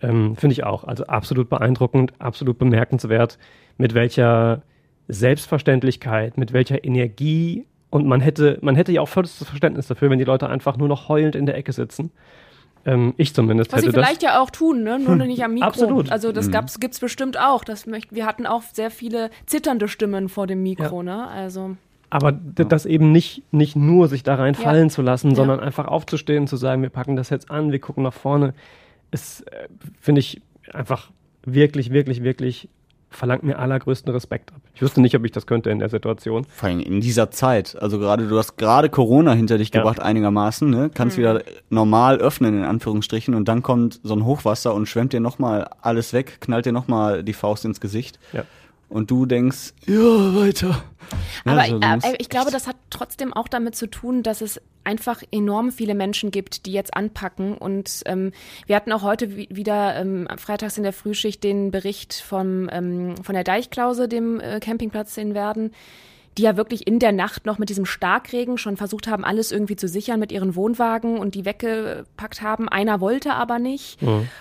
Ähm, Finde ich auch. Also absolut beeindruckend, absolut bemerkenswert, mit welcher Selbstverständlichkeit, mit welcher Energie und man hätte, man hätte ja auch vollstes Verständnis dafür, wenn die Leute einfach nur noch heulend in der Ecke sitzen. Ähm, ich zumindest Was sie hätte das. vielleicht ja auch tun, ne? nur nicht am Mikro. Absolut. Also das Mhm. gab's, gibt's bestimmt auch. Das möcht, wir hatten auch sehr viele zitternde Stimmen vor dem Mikro. Ne? Also Aber d- das eben nicht, nicht nur sich da reinfallen Ja. zu lassen, Ja. sondern einfach aufzustehen, zu sagen, wir packen das jetzt an, wir gucken nach vorne, ist, äh, finde ich, einfach wirklich, wirklich, wirklich verlangt mir allergrößten Respekt ab. Ich wüsste nicht, ob ich das könnte in der Situation. Vor allem in dieser Zeit. Also gerade, du hast gerade Corona hinter dich Ja. gebracht einigermaßen, ne? Kannst Mhm. wieder normal öffnen, in Anführungsstrichen, und dann kommt so ein Hochwasser und schwemmt dir nochmal alles weg, knallt dir nochmal die Faust ins Gesicht. Ja. Und du denkst, ja, weiter. Ja, Aber also du äh, ich glaube, das hat trotzdem auch damit zu tun, dass es einfach enorm viele Menschen gibt, die jetzt anpacken. Und ähm, wir hatten auch heute wi- wieder ähm, freitags in der Frühschicht den Bericht vom, ähm, von der Deichklause, dem äh, Campingplatz in Werden, die ja wirklich in der Nacht noch mit diesem Starkregen schon versucht haben, alles irgendwie zu sichern mit ihren Wohnwagen und die weggepackt haben. Einer wollte aber nicht.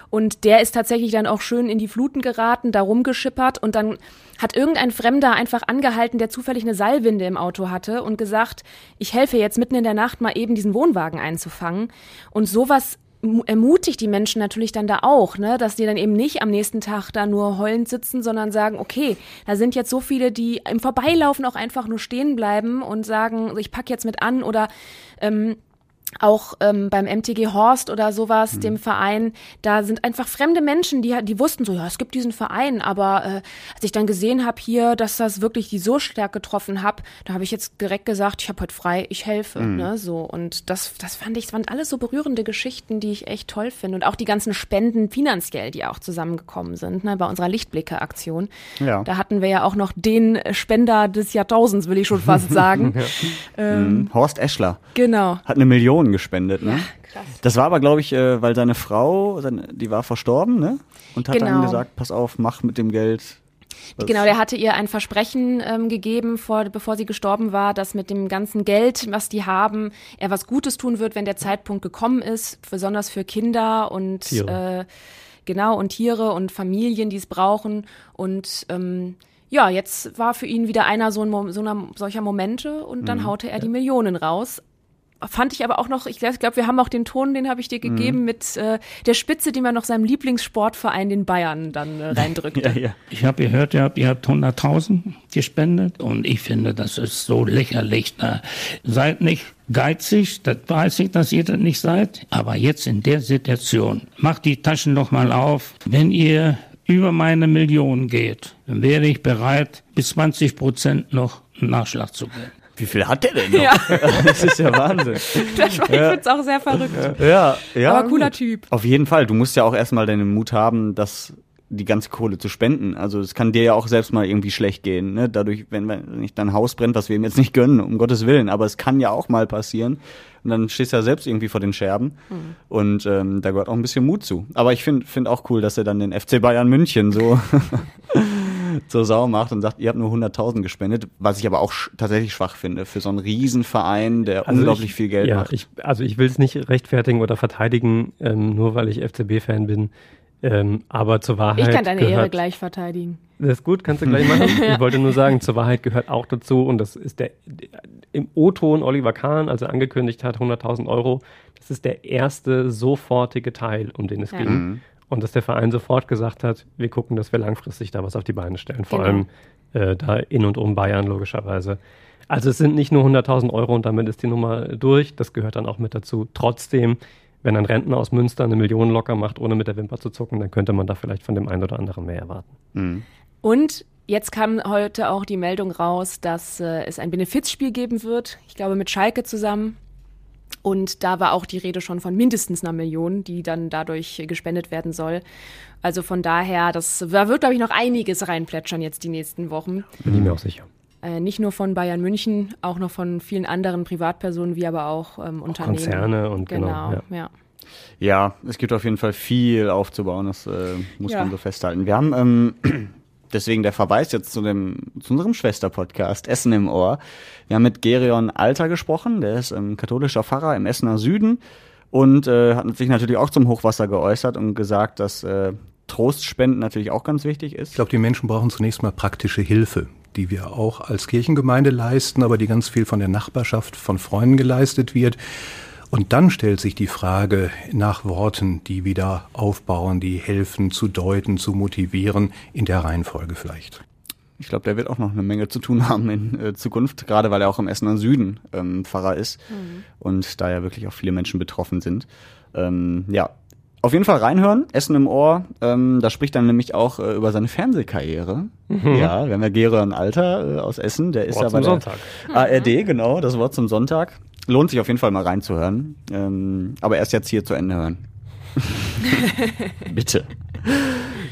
Und der ist tatsächlich dann auch schön in die Fluten geraten, da rumgeschippert und dann hat irgendein Fremder einfach angehalten, der zufällig eine Seilwinde im Auto hatte und gesagt, ich helfe jetzt mitten in der Nacht mal eben diesen Wohnwagen einzufangen. Und sowas ermutigt die Menschen natürlich dann da auch, ne, dass die dann eben nicht am nächsten Tag da nur heulend sitzen, sondern sagen, okay, da sind jetzt so viele, die im Vorbeilaufen auch einfach nur stehen bleiben und sagen, ich pack jetzt mit an oder ähm, auch ähm, beim MTG Horst oder sowas, dem Verein, da sind einfach fremde Menschen, die, die wussten so, ja, es gibt diesen Verein, aber äh, als ich dann gesehen habe hier, dass das wirklich die so stark getroffen hat, da habe ich jetzt direkt gesagt, ich habe heute frei, ich helfe, ne, so und das, das fand ich, das waren alles so berührende Geschichten, die ich echt toll finde und auch die ganzen Spenden finanziell, die auch zusammengekommen sind, ne, bei unserer Lichtblicke-Aktion. Ja. Da hatten wir ja auch noch den Spender des Jahrtausends, will ich schon fast sagen. ähm, Mhm. Horst Eschler Genau. hat eine Million gespendet, ne? krass. Das war aber, glaube ich, äh, weil seine Frau, seine, die war verstorben, ne? Und hat dann Genau. gesagt, pass auf, mach mit dem Geld. was- Genau, der hatte ihr ein Versprechen ähm, gegeben, vor, bevor sie gestorben war, dass mit dem ganzen Geld, was die haben, er was Gutes tun wird, wenn der Zeitpunkt gekommen ist, besonders für Kinder und Tiere. Äh, genau und Tiere und Familien, die es brauchen. Und ähm, ja, jetzt war für ihn wieder einer so, ein, so einer, solcher Momente und dann haute er die Millionen raus. Fand ich aber auch noch, ich glaube, wir haben auch den Ton, den habe ich dir gegeben, mit äh, der Spitze, die man noch seinem Lieblingssportverein, den Bayern, dann äh, reindrückte. Ja, ja. Ich habe gehört, ihr habt, ihr habt 100.000 gespendet und ich finde, das ist so lächerlich. Da seid nicht geizig, das weiß ich, dass ihr das nicht seid, aber jetzt in der Situation, macht die Taschen doch mal auf. Wenn ihr über meine Million geht, dann wäre ich bereit, bis 20 Prozent noch einen Nachschlag zu geben. Wie viel hat der denn noch? Ja. Das ist ja Wahnsinn. Das war, ich finde es auch sehr verrückt. Ja, ja. Aber cooler gut. Typ. Auf jeden Fall. Du musst ja auch erstmal deinen Mut haben, das die ganze Kohle zu spenden. Also es kann dir ja auch selbst mal irgendwie schlecht gehen. Ne? Dadurch, wenn, wenn nicht dein Haus brennt, was wir ihm jetzt nicht gönnen, um Gottes Willen, aber es kann ja auch mal passieren. Und dann stehst du ja selbst irgendwie vor den Scherben. Mhm. Und ähm, da gehört auch ein bisschen Mut zu. Aber ich finde find auch cool, dass er dann den FC Bayern München so zur Sau macht und sagt, ihr habt nur 100.000 gespendet, was ich aber auch sch tatsächlich schwach finde für so einen Riesenverein, der also unglaublich ich, viel Geld ja, macht. Ich, also ich will es nicht rechtfertigen oder verteidigen, ähm, nur weil ich FCB-Fan bin. Ähm, aber zur Wahrheit. Ich kann deine gehört, Ehre gleich verteidigen. Das ist gut, kannst du gleich machen. Ich wollte nur sagen, zur Wahrheit gehört auch dazu, und das ist der im O-Ton Oliver Kahn, als er angekündigt hat, 100.000 Euro, das ist der erste sofortige Teil, um den es ja. ging. Mhm. Und dass der Verein sofort gesagt hat, wir gucken, dass wir langfristig da was auf die Beine stellen. Vor genau. allem äh, da in und um Bayern logischerweise. Also es sind nicht nur 100.000 Euro und damit ist die Nummer durch. Das gehört dann auch mit dazu. Trotzdem, wenn ein Rentner aus Münster eine Million locker macht, ohne mit der Wimper zu zucken, dann könnte man da vielleicht von dem einen oder anderen mehr erwarten. Mhm. Und Jetzt kam heute auch die Meldung raus, dass äh, es ein Benefizspiel geben wird. Ich glaube mit Schalke zusammen. Und da war auch die Rede schon von mindestens einer Million, die dann dadurch gespendet werden soll. Also von daher, das, da wird, glaube ich, noch einiges reinplätschern jetzt die nächsten Wochen. Bin ich mir auch sicher. Äh, nicht nur von Bayern München, auch noch von vielen anderen Privatpersonen, wie aber auch ähm, Unternehmen. Auch Konzerne und genau. genau ja. ja. Ja, es gibt auf jeden Fall viel aufzubauen, das äh, muss ja. man so festhalten. Wir haben ähm, deswegen der Verweis jetzt zu, dem, zu unserem Schwesterpodcast Essen im Ohr. Wir haben mit Gerion Alter gesprochen, der ist ähm, katholischer Pfarrer im Essener Süden und äh, hat sich natürlich auch zum Hochwasser geäußert und gesagt, dass äh, Trostspenden natürlich auch ganz wichtig ist. Ich glaube, die Menschen brauchen zunächst mal praktische Hilfe, die wir auch als Kirchengemeinde leisten, aber die ganz viel von der Nachbarschaft, von Freunden geleistet wird. Und dann stellt sich die Frage nach Worten, die wieder aufbauen, die helfen zu deuten, zu motivieren, in der Reihenfolge vielleicht. Ich glaube, der wird auch noch eine Menge zu tun haben in äh, Zukunft, gerade weil er auch im Essener Süden ähm, Pfarrer ist mhm. und da ja wirklich auch viele Menschen betroffen sind. Ähm, ja, auf jeden Fall reinhören, Essen im Ohr. Ähm, da spricht dann nämlich auch äh, über seine Fernsehkarriere. Mhm. Ja, wir haben ja Geron Alter äh, aus Essen, der ist Wort ja bei der Sonntag. ARD, genau, das Wort zum Sonntag. Lohnt sich auf jeden Fall mal reinzuhören. Ähm, aber erst jetzt hier zu Ende hören. Bitte.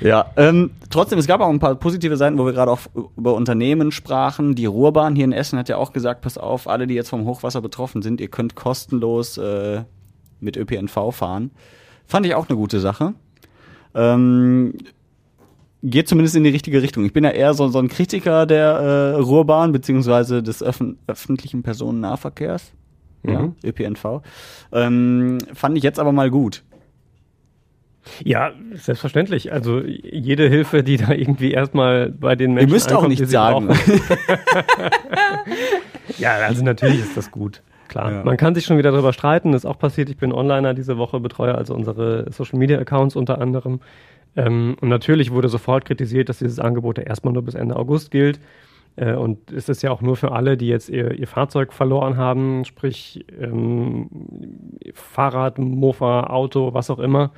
Ja, ähm, trotzdem, es gab auch ein paar positive Seiten, wo wir gerade auch über Unternehmen sprachen. Die Ruhrbahn hier in Essen hat ja auch gesagt, pass auf, alle, die jetzt vom Hochwasser betroffen sind, ihr könnt kostenlos äh, mit ÖPNV fahren. Fand ich auch eine gute Sache. Ähm, geht zumindest in die richtige Richtung. Ich bin ja eher so, so ein Kritiker der äh, Ruhrbahn beziehungsweise des öffn öffentlichen Personennahverkehrs ja, mhm. ÖPNV. Ähm, fand ich jetzt aber mal gut. Ja, selbstverständlich. Also jede Hilfe, die da irgendwie erstmal bei den Menschen Ihr müsst auch nicht sagen. ja, also natürlich ist das gut. Klar. Ja. Man kann sich schon wieder darüber streiten. Das ist auch passiert. Ich bin Onliner diese Woche, betreue also unsere Social Media Accounts unter anderem. Ähm, und natürlich wurde sofort kritisiert, dass dieses Angebot ja erstmal nur bis Ende August gilt. Äh, und es ist ja auch nur für alle, die jetzt ihr, ihr Fahrzeug verloren haben, sprich ähm, Fahrrad, Mofa, Auto, was auch immer.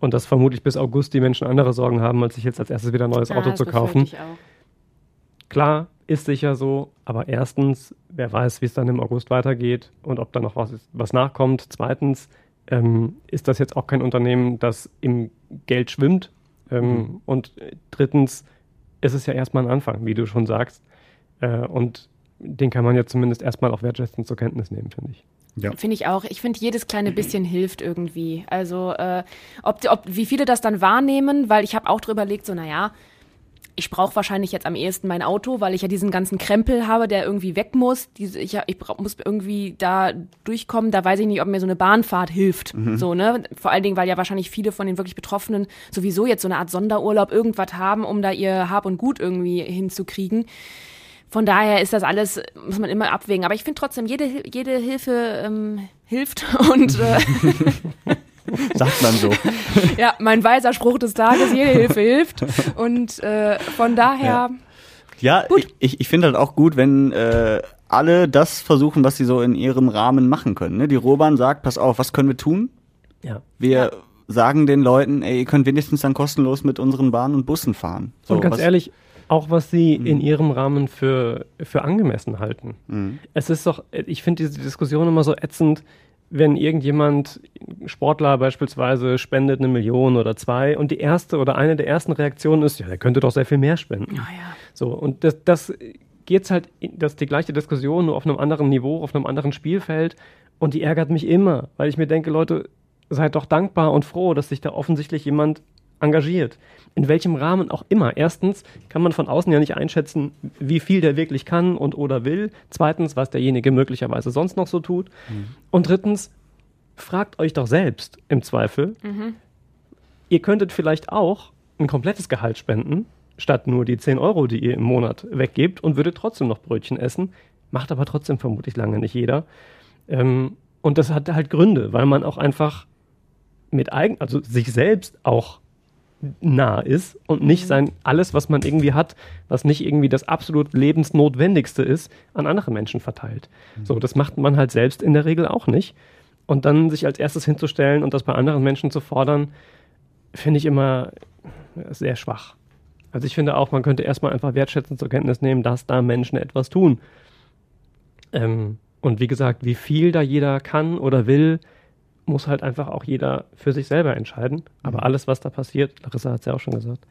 Und dass vermutlich bis August die Menschen andere Sorgen haben, als sich jetzt als erstes wieder ein neues ja, Auto zu kaufen. Klar, ist sicher so, aber erstens, wer weiß, wie es dann im August weitergeht und ob da noch was, was nachkommt. Zweitens, ähm, ist das jetzt auch kein Unternehmen, das im Geld schwimmt. Ähm, mhm. Und drittens, ist es ja erstmal ein Anfang, wie du schon sagst. Äh, und den kann man ja zumindest erstmal auch wertschätzend zur Kenntnis nehmen, finde ich. Ja. Finde ich auch. Ich finde, jedes kleine bisschen hilft irgendwie. Also, äh, ob, ob, wie viele das dann wahrnehmen, weil ich habe auch drüber überlegt, so, naja, ich brauche wahrscheinlich jetzt am ehesten mein Auto, weil ich ja diesen ganzen Krempel habe, der irgendwie weg muss. Diese, ich, ich brauch, muss irgendwie da durchkommen. Da weiß ich nicht, ob mir so eine Bahnfahrt hilft. Mhm. So, ne? Vor allen Dingen, weil ja wahrscheinlich viele von den wirklich Betroffenen sowieso jetzt so eine Art Sonderurlaub irgendwas haben, um da ihr Hab und Gut irgendwie hinzukriegen. Von daher ist das alles, muss man immer abwägen. Aber ich finde trotzdem, jede, jede Hilfe ähm, hilft und äh, Sagt man so. ja, mein weiser Spruch des Tages, jede Hilfe hilft. Und äh, von daher. Ja, ja ich, ich finde halt auch gut, wenn äh, alle das versuchen, was sie so in ihrem Rahmen machen können. Ne? Die Roban sagt, pass auf, was können wir tun? Ja. Wir ja. sagen den Leuten, ey, ihr könnt wenigstens dann kostenlos mit unseren Bahnen und Bussen fahren. So, und ganz ehrlich, auch was sie mhm. in ihrem Rahmen für, für angemessen halten. Mhm. Es ist doch, ich finde diese Diskussion immer so ätzend, wenn irgendjemand, Sportler beispielsweise, spendet eine Million oder zwei und die erste oder eine der ersten Reaktionen ist, ja, der könnte doch sehr viel mehr spenden. Oh ja. So, und das, das geht's halt, das ist die gleiche Diskussion, nur auf einem anderen Niveau, auf einem anderen Spielfeld. Und die ärgert mich immer, weil ich mir denke, Leute, seid doch dankbar und froh, dass sich da offensichtlich jemand engagiert. In welchem Rahmen auch immer. Erstens kann man von außen ja nicht einschätzen, wie viel der wirklich kann und oder will. Zweitens, was derjenige möglicherweise sonst noch so tut. Mhm. Und drittens, fragt euch doch selbst im Zweifel. Mhm. Ihr könntet vielleicht auch ein komplettes Gehalt spenden, statt nur die 10 Euro, die ihr im Monat weggebt und würdet trotzdem noch Brötchen essen. Macht aber trotzdem vermutlich lange nicht jeder. Ähm, und das hat halt Gründe, weil man auch einfach mit eigen, also sich selbst auch nah ist und nicht sein alles, was man irgendwie hat, was nicht irgendwie das absolut lebensnotwendigste ist, an andere Menschen verteilt. So, das macht man halt selbst in der Regel auch nicht. Und dann sich als erstes hinzustellen und das bei anderen Menschen zu fordern, finde ich immer sehr schwach. Also ich finde auch, man könnte erstmal einfach wertschätzend zur Kenntnis nehmen, dass da Menschen etwas tun. Ähm, und wie gesagt, wie viel da jeder kann oder will, muss halt einfach auch jeder für sich selber entscheiden. Aber alles, was da passiert, Larissa hat es ja auch schon gesagt,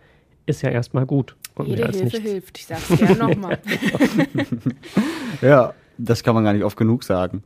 ist ja erstmal gut. Und Jede mehr als Hilfe nichts. hilft. Ich sag's gerne nochmal. Ja, das kann man gar nicht oft genug sagen.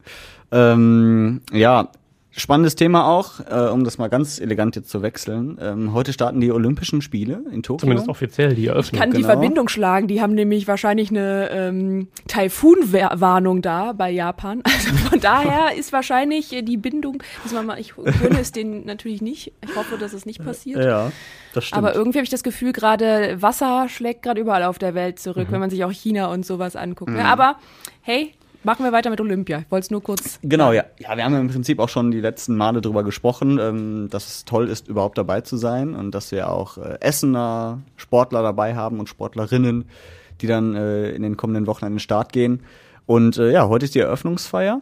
Ähm, ja, spannendes Thema auch, äh, um das mal ganz elegant jetzt zu wechseln. Ähm, heute starten die Olympischen Spiele in Tokio. Zumindest offiziell die Ich Eröffnung. kann die Genau. Verbindung schlagen. Die haben nämlich wahrscheinlich eine ähm, Taifun-Warnung da bei Japan. Also von daher ist wahrscheinlich äh, die Bindung, muss man mal, ich gönne es denen natürlich nicht. Ich hoffe, dass es nicht passiert. Ja, das stimmt. Aber irgendwie habe ich das Gefühl, gerade Wasser schlägt gerade überall auf der Welt zurück, Mhm. wenn man sich auch China und sowas anguckt. Mhm. Ne? Aber hey, machen wir weiter mit Olympia. Ich wollte es nur kurz. Genau, ja. Ja, wir haben im Prinzip auch schon die letzten Male drüber gesprochen, ähm, dass es toll ist, überhaupt dabei zu sein und dass wir auch äh, Essener Sportler dabei haben und Sportlerinnen, die dann äh, in den kommenden Wochen an den Start gehen. Und äh, ja, heute ist die Eröffnungsfeier.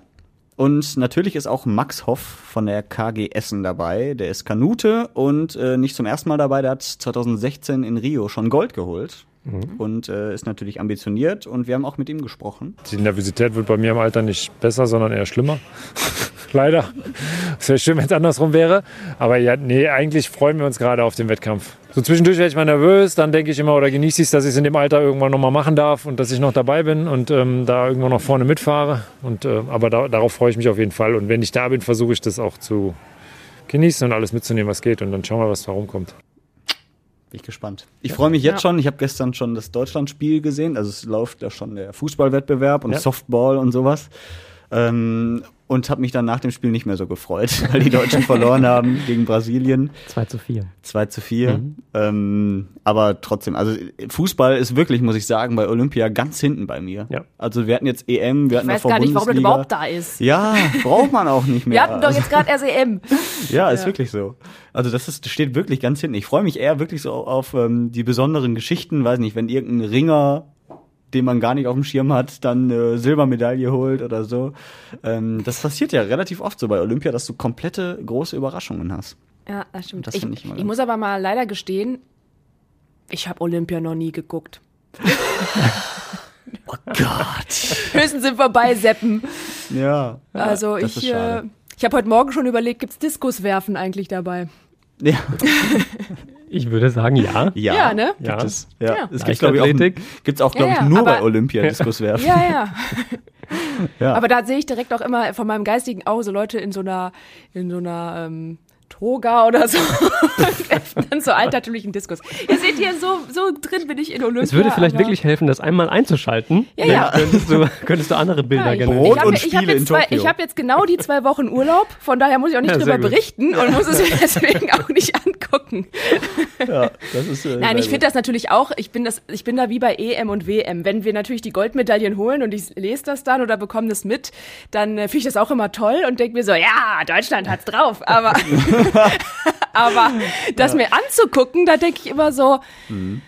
Und natürlich ist auch Max Hoff von der KG Essen dabei. Der ist Kanute und äh, nicht zum ersten Mal dabei. Der hat 2016 in Rio schon Gold geholt. Und äh, ist natürlich ambitioniert und wir haben auch mit ihm gesprochen. Die Nervosität wird bei mir im Alter nicht besser, sondern eher schlimmer. Leider. Es wäre schön, wenn es andersrum wäre. Aber ja, nee, eigentlich freuen wir uns gerade auf den Wettkampf. So zwischendurch werde ich mal nervös, dann denke ich immer oder genieße ich es, dass ich es in dem Alter irgendwann nochmal machen darf und dass ich noch dabei bin und ähm, da irgendwo noch vorne mitfahre. Und, äh, aber da, darauf freue ich mich auf jeden Fall. Und wenn ich da bin, versuche ich das auch zu genießen und alles mitzunehmen, was geht. Und dann schauen wir, was da rumkommt. Bin ich gespannt. Ich freue mich jetzt Ja. schon. Ich habe gestern schon das Deutschlandspiel gesehen. Also es läuft ja schon der Fußballwettbewerb und Ja. Softball und sowas. Ähm, und habe mich dann nach dem Spiel nicht mehr so gefreut, weil die Deutschen verloren haben gegen Brasilien. 2 zu 4. 2 zu 4. Mhm. Ähm, aber trotzdem, also Fußball ist wirklich, muss ich sagen, bei Olympia ganz hinten bei mir. Ja. Also wir hatten jetzt EM, wir Ich hatten weiß davor gar nicht, warum das überhaupt da ist. Ja, braucht man auch nicht mehr. Wir hatten doch jetzt gerade RCM. Ja, ist Ja. wirklich so. Also das ist, steht wirklich ganz hinten. Ich freue mich eher wirklich so auf ähm, die besonderen Geschichten, weiß nicht, wenn irgendein Ringer, den man gar nicht auf dem Schirm hat, dann äh, Silbermedaille holt oder so. Ähm, das passiert ja relativ oft so bei Olympia, dass du komplette große Überraschungen hast. Ja, das stimmt. Das ich, ich ich muss aber mal leider gestehen, ich habe Olympia noch nie geguckt. oh Gott. Höchstens sind vorbei, Seppen. Ja. Also ich, äh, ich habe heute Morgen schon überlegt, gibt's Diskuswerfen eigentlich dabei? Ja. Ich würde sagen, ja. Ja, Ja, ne? Gibt Ja. es. Ja. Ja. Es gibt, glaube ich, auch, gibt's auch, Ja, glaube ich, nur aber- bei Olympia Diskuswerfen. Ja, ja. Ja. Aber da sehe ich direkt auch immer von meinem geistigen Auge so Leute in so einer, in so einer ähm, Toga oder so. und dann so altertümlichen Diskus. Ihr seht hier, so, so drin bin ich in Olympia. Es würde vielleicht wirklich helfen, das einmal einzuschalten. Ja, ja. Könntest du, könntest du andere Bilder Ja, ich generieren. Brot ich hab, und ich hab Spiele in jetzt, zwei, Tokio. ich hab jetzt genau die zwei Wochen Urlaub, von daher muss ich auch nicht Ja, drüber gut. berichten und muss es mir deswegen auch nicht angucken. Ja, das ist, äh, Nein, ich finde das natürlich auch, ich bin, das, ich bin da wie bei EM und WM. Wenn wir natürlich die Goldmedaillen holen und ich lese das dann oder bekomme das mit, dann äh, finde ich das auch immer toll und denke mir so, ja, Deutschland hat's drauf. Aber, aber das mir anzugucken, da denke ich immer so, Mhm.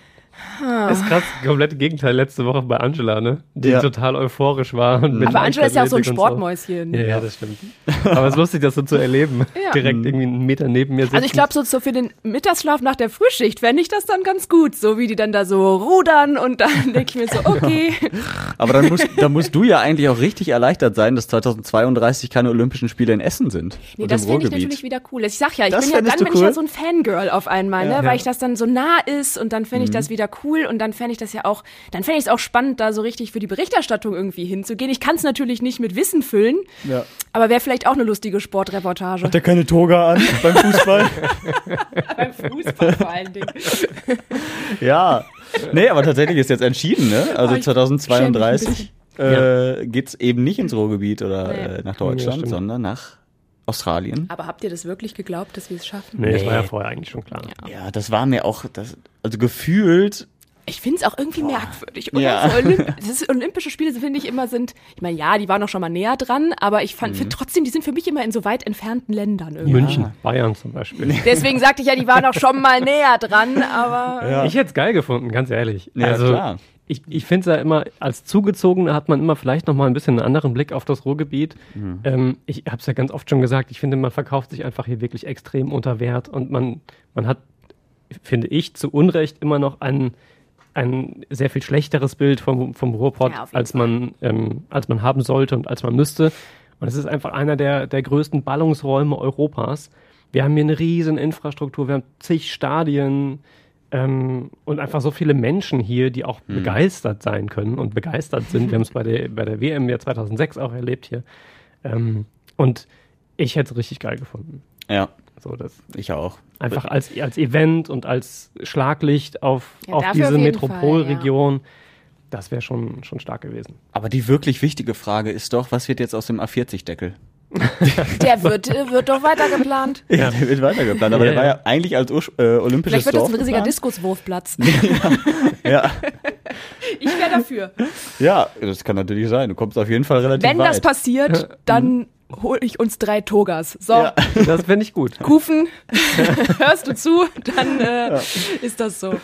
Ah. Ist krass, komplette Gegenteil letzte Woche bei Angela, ne? Die Ja. total euphorisch war. und mit Aber Angela ist ja auch so ein Sportmäuschen. Ja, ja, das stimmt. Aber es ist lustig, das so zu erleben. Ja. Direkt irgendwie einen Meter neben mir sitzen. Also ich glaube, so, so für den Mittagsschlaf nach der Frühschicht fände ich das dann ganz gut. So wie die dann da so rudern und dann denke ich mir so, okay. Aber dann musst, dann musst du ja eigentlich auch richtig erleichtert sein, dass 2032 keine Olympischen Spiele in Essen sind. Nee, das im fände ich natürlich wieder cool. Ich sag ja, ich Das bin ja dann bin ich ja so ein Fangirl auf einmal, ne? Weil Ja. ich das dann so nah ist und dann fände ich das Mhm. wieder cool und dann fände ich das ja auch, dann fände ich es auch spannend, da so richtig für die Berichterstattung irgendwie hinzugehen. Ich kann es natürlich nicht mit Wissen füllen, Ja. aber wäre vielleicht auch eine lustige Sportreportage. Hat der keine Toga an beim Fußball? Beim Fußball vor allen Dingen. ja. Nee, aber tatsächlich ist jetzt entschieden, ne? Also Oh, ich schäme mich 2032 ein äh, geht's eben nicht ins Ruhrgebiet oder Nee. äh, nach Ja, Deutschland, stimmt. sondern nach Australien. Aber habt ihr das wirklich geglaubt, dass wir es schaffen? Nee, das war ja vorher eigentlich schon klar. Ja, das war mir auch, das, also gefühlt, Ich finde es auch irgendwie merkwürdig, oder? Ja. So Olymp das ist, Olympische Spiele finde ich immer sind, ich meine, ja, die waren auch schon mal näher dran, aber ich fand Mhm. find trotzdem, die sind für mich immer in so weit entfernten Ländern irgendwie. München, Bayern zum Beispiel. Deswegen sagte ich ja, die waren auch schon mal näher dran, aber Ja. Ich hätte es geil gefunden, ganz ehrlich. Ja, also, klar. Ich, ich finde es ja immer, als Zugezogener hat man immer vielleicht noch mal ein bisschen einen anderen Blick auf das Ruhrgebiet. Mhm. Ähm, ich habe es ja ganz oft schon gesagt, ich finde, man verkauft sich einfach hier wirklich extrem unter Wert und man, man hat, finde ich, zu Unrecht immer noch ein, ein sehr viel schlechteres Bild vom, vom Ruhrpott, Ja, als, man, ähm, als man haben sollte und als man müsste. Und es ist einfach einer der, der größten Ballungsräume Europas. Wir haben hier eine riesen Infrastruktur, wir haben zig Stadien ähm, und einfach so viele Menschen hier, die auch begeistert sein können und begeistert sind. Wir haben es bei der, bei der WM ja 2006 auch erlebt hier. Ähm, und ich hätte es richtig geil gefunden. ja, So, das ich auch. einfach als, als Event und als Schlaglicht auf, Ja, auf diese auf Metropolregion. Das wäre schon, schon stark gewesen. Aber die wirklich wichtige Frage ist doch, was wird jetzt aus dem A40-Deckel? der wird, äh, wird doch weiter geplant. Ja, der wird weitergeplant, aber Ja, der war ja. ja eigentlich als Ur äh, olympisches Vielleicht wird das Dorf ein riesiger. Diskuswurfplatz. Ja, Ich wäre dafür. ja, das kann natürlich sein. Du kommst auf jeden Fall relativ Wenn weit. das passiert, dann hole ich uns drei Togas. So, Ja. Das fände ich gut. Kufen, hörst du zu, dann äh, ist das so.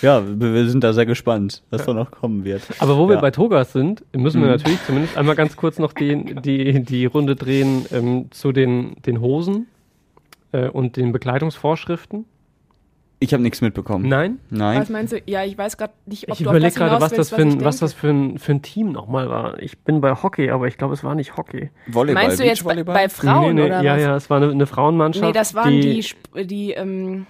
Ja, wir wir sind da sehr gespannt, was da noch kommen wird. Aber wo wir Ja. bei Togas sind, müssen wir Mhm. natürlich zumindest einmal ganz kurz noch die, die, die Runde drehen ähm, zu den, den Hosen äh, und den Bekleidungsvorschriften. Ich habe nichts mitbekommen. Nein? Nein. Was meinst du? Ja, ich weiß gerade nicht, ob Ich du überlege das gerade, was das, willst, für ich ein, was denke. das für ein, für ein Team nochmal war. Ich bin bei Hockey, aber ich glaube, es war nicht Hockey. Volleyball, Meinst du jetzt bei, bei Frauen nee, nee, oder ja, was? ja, es war eine, eine Frauenmannschaft. Nee, das waren die, die, die ähm,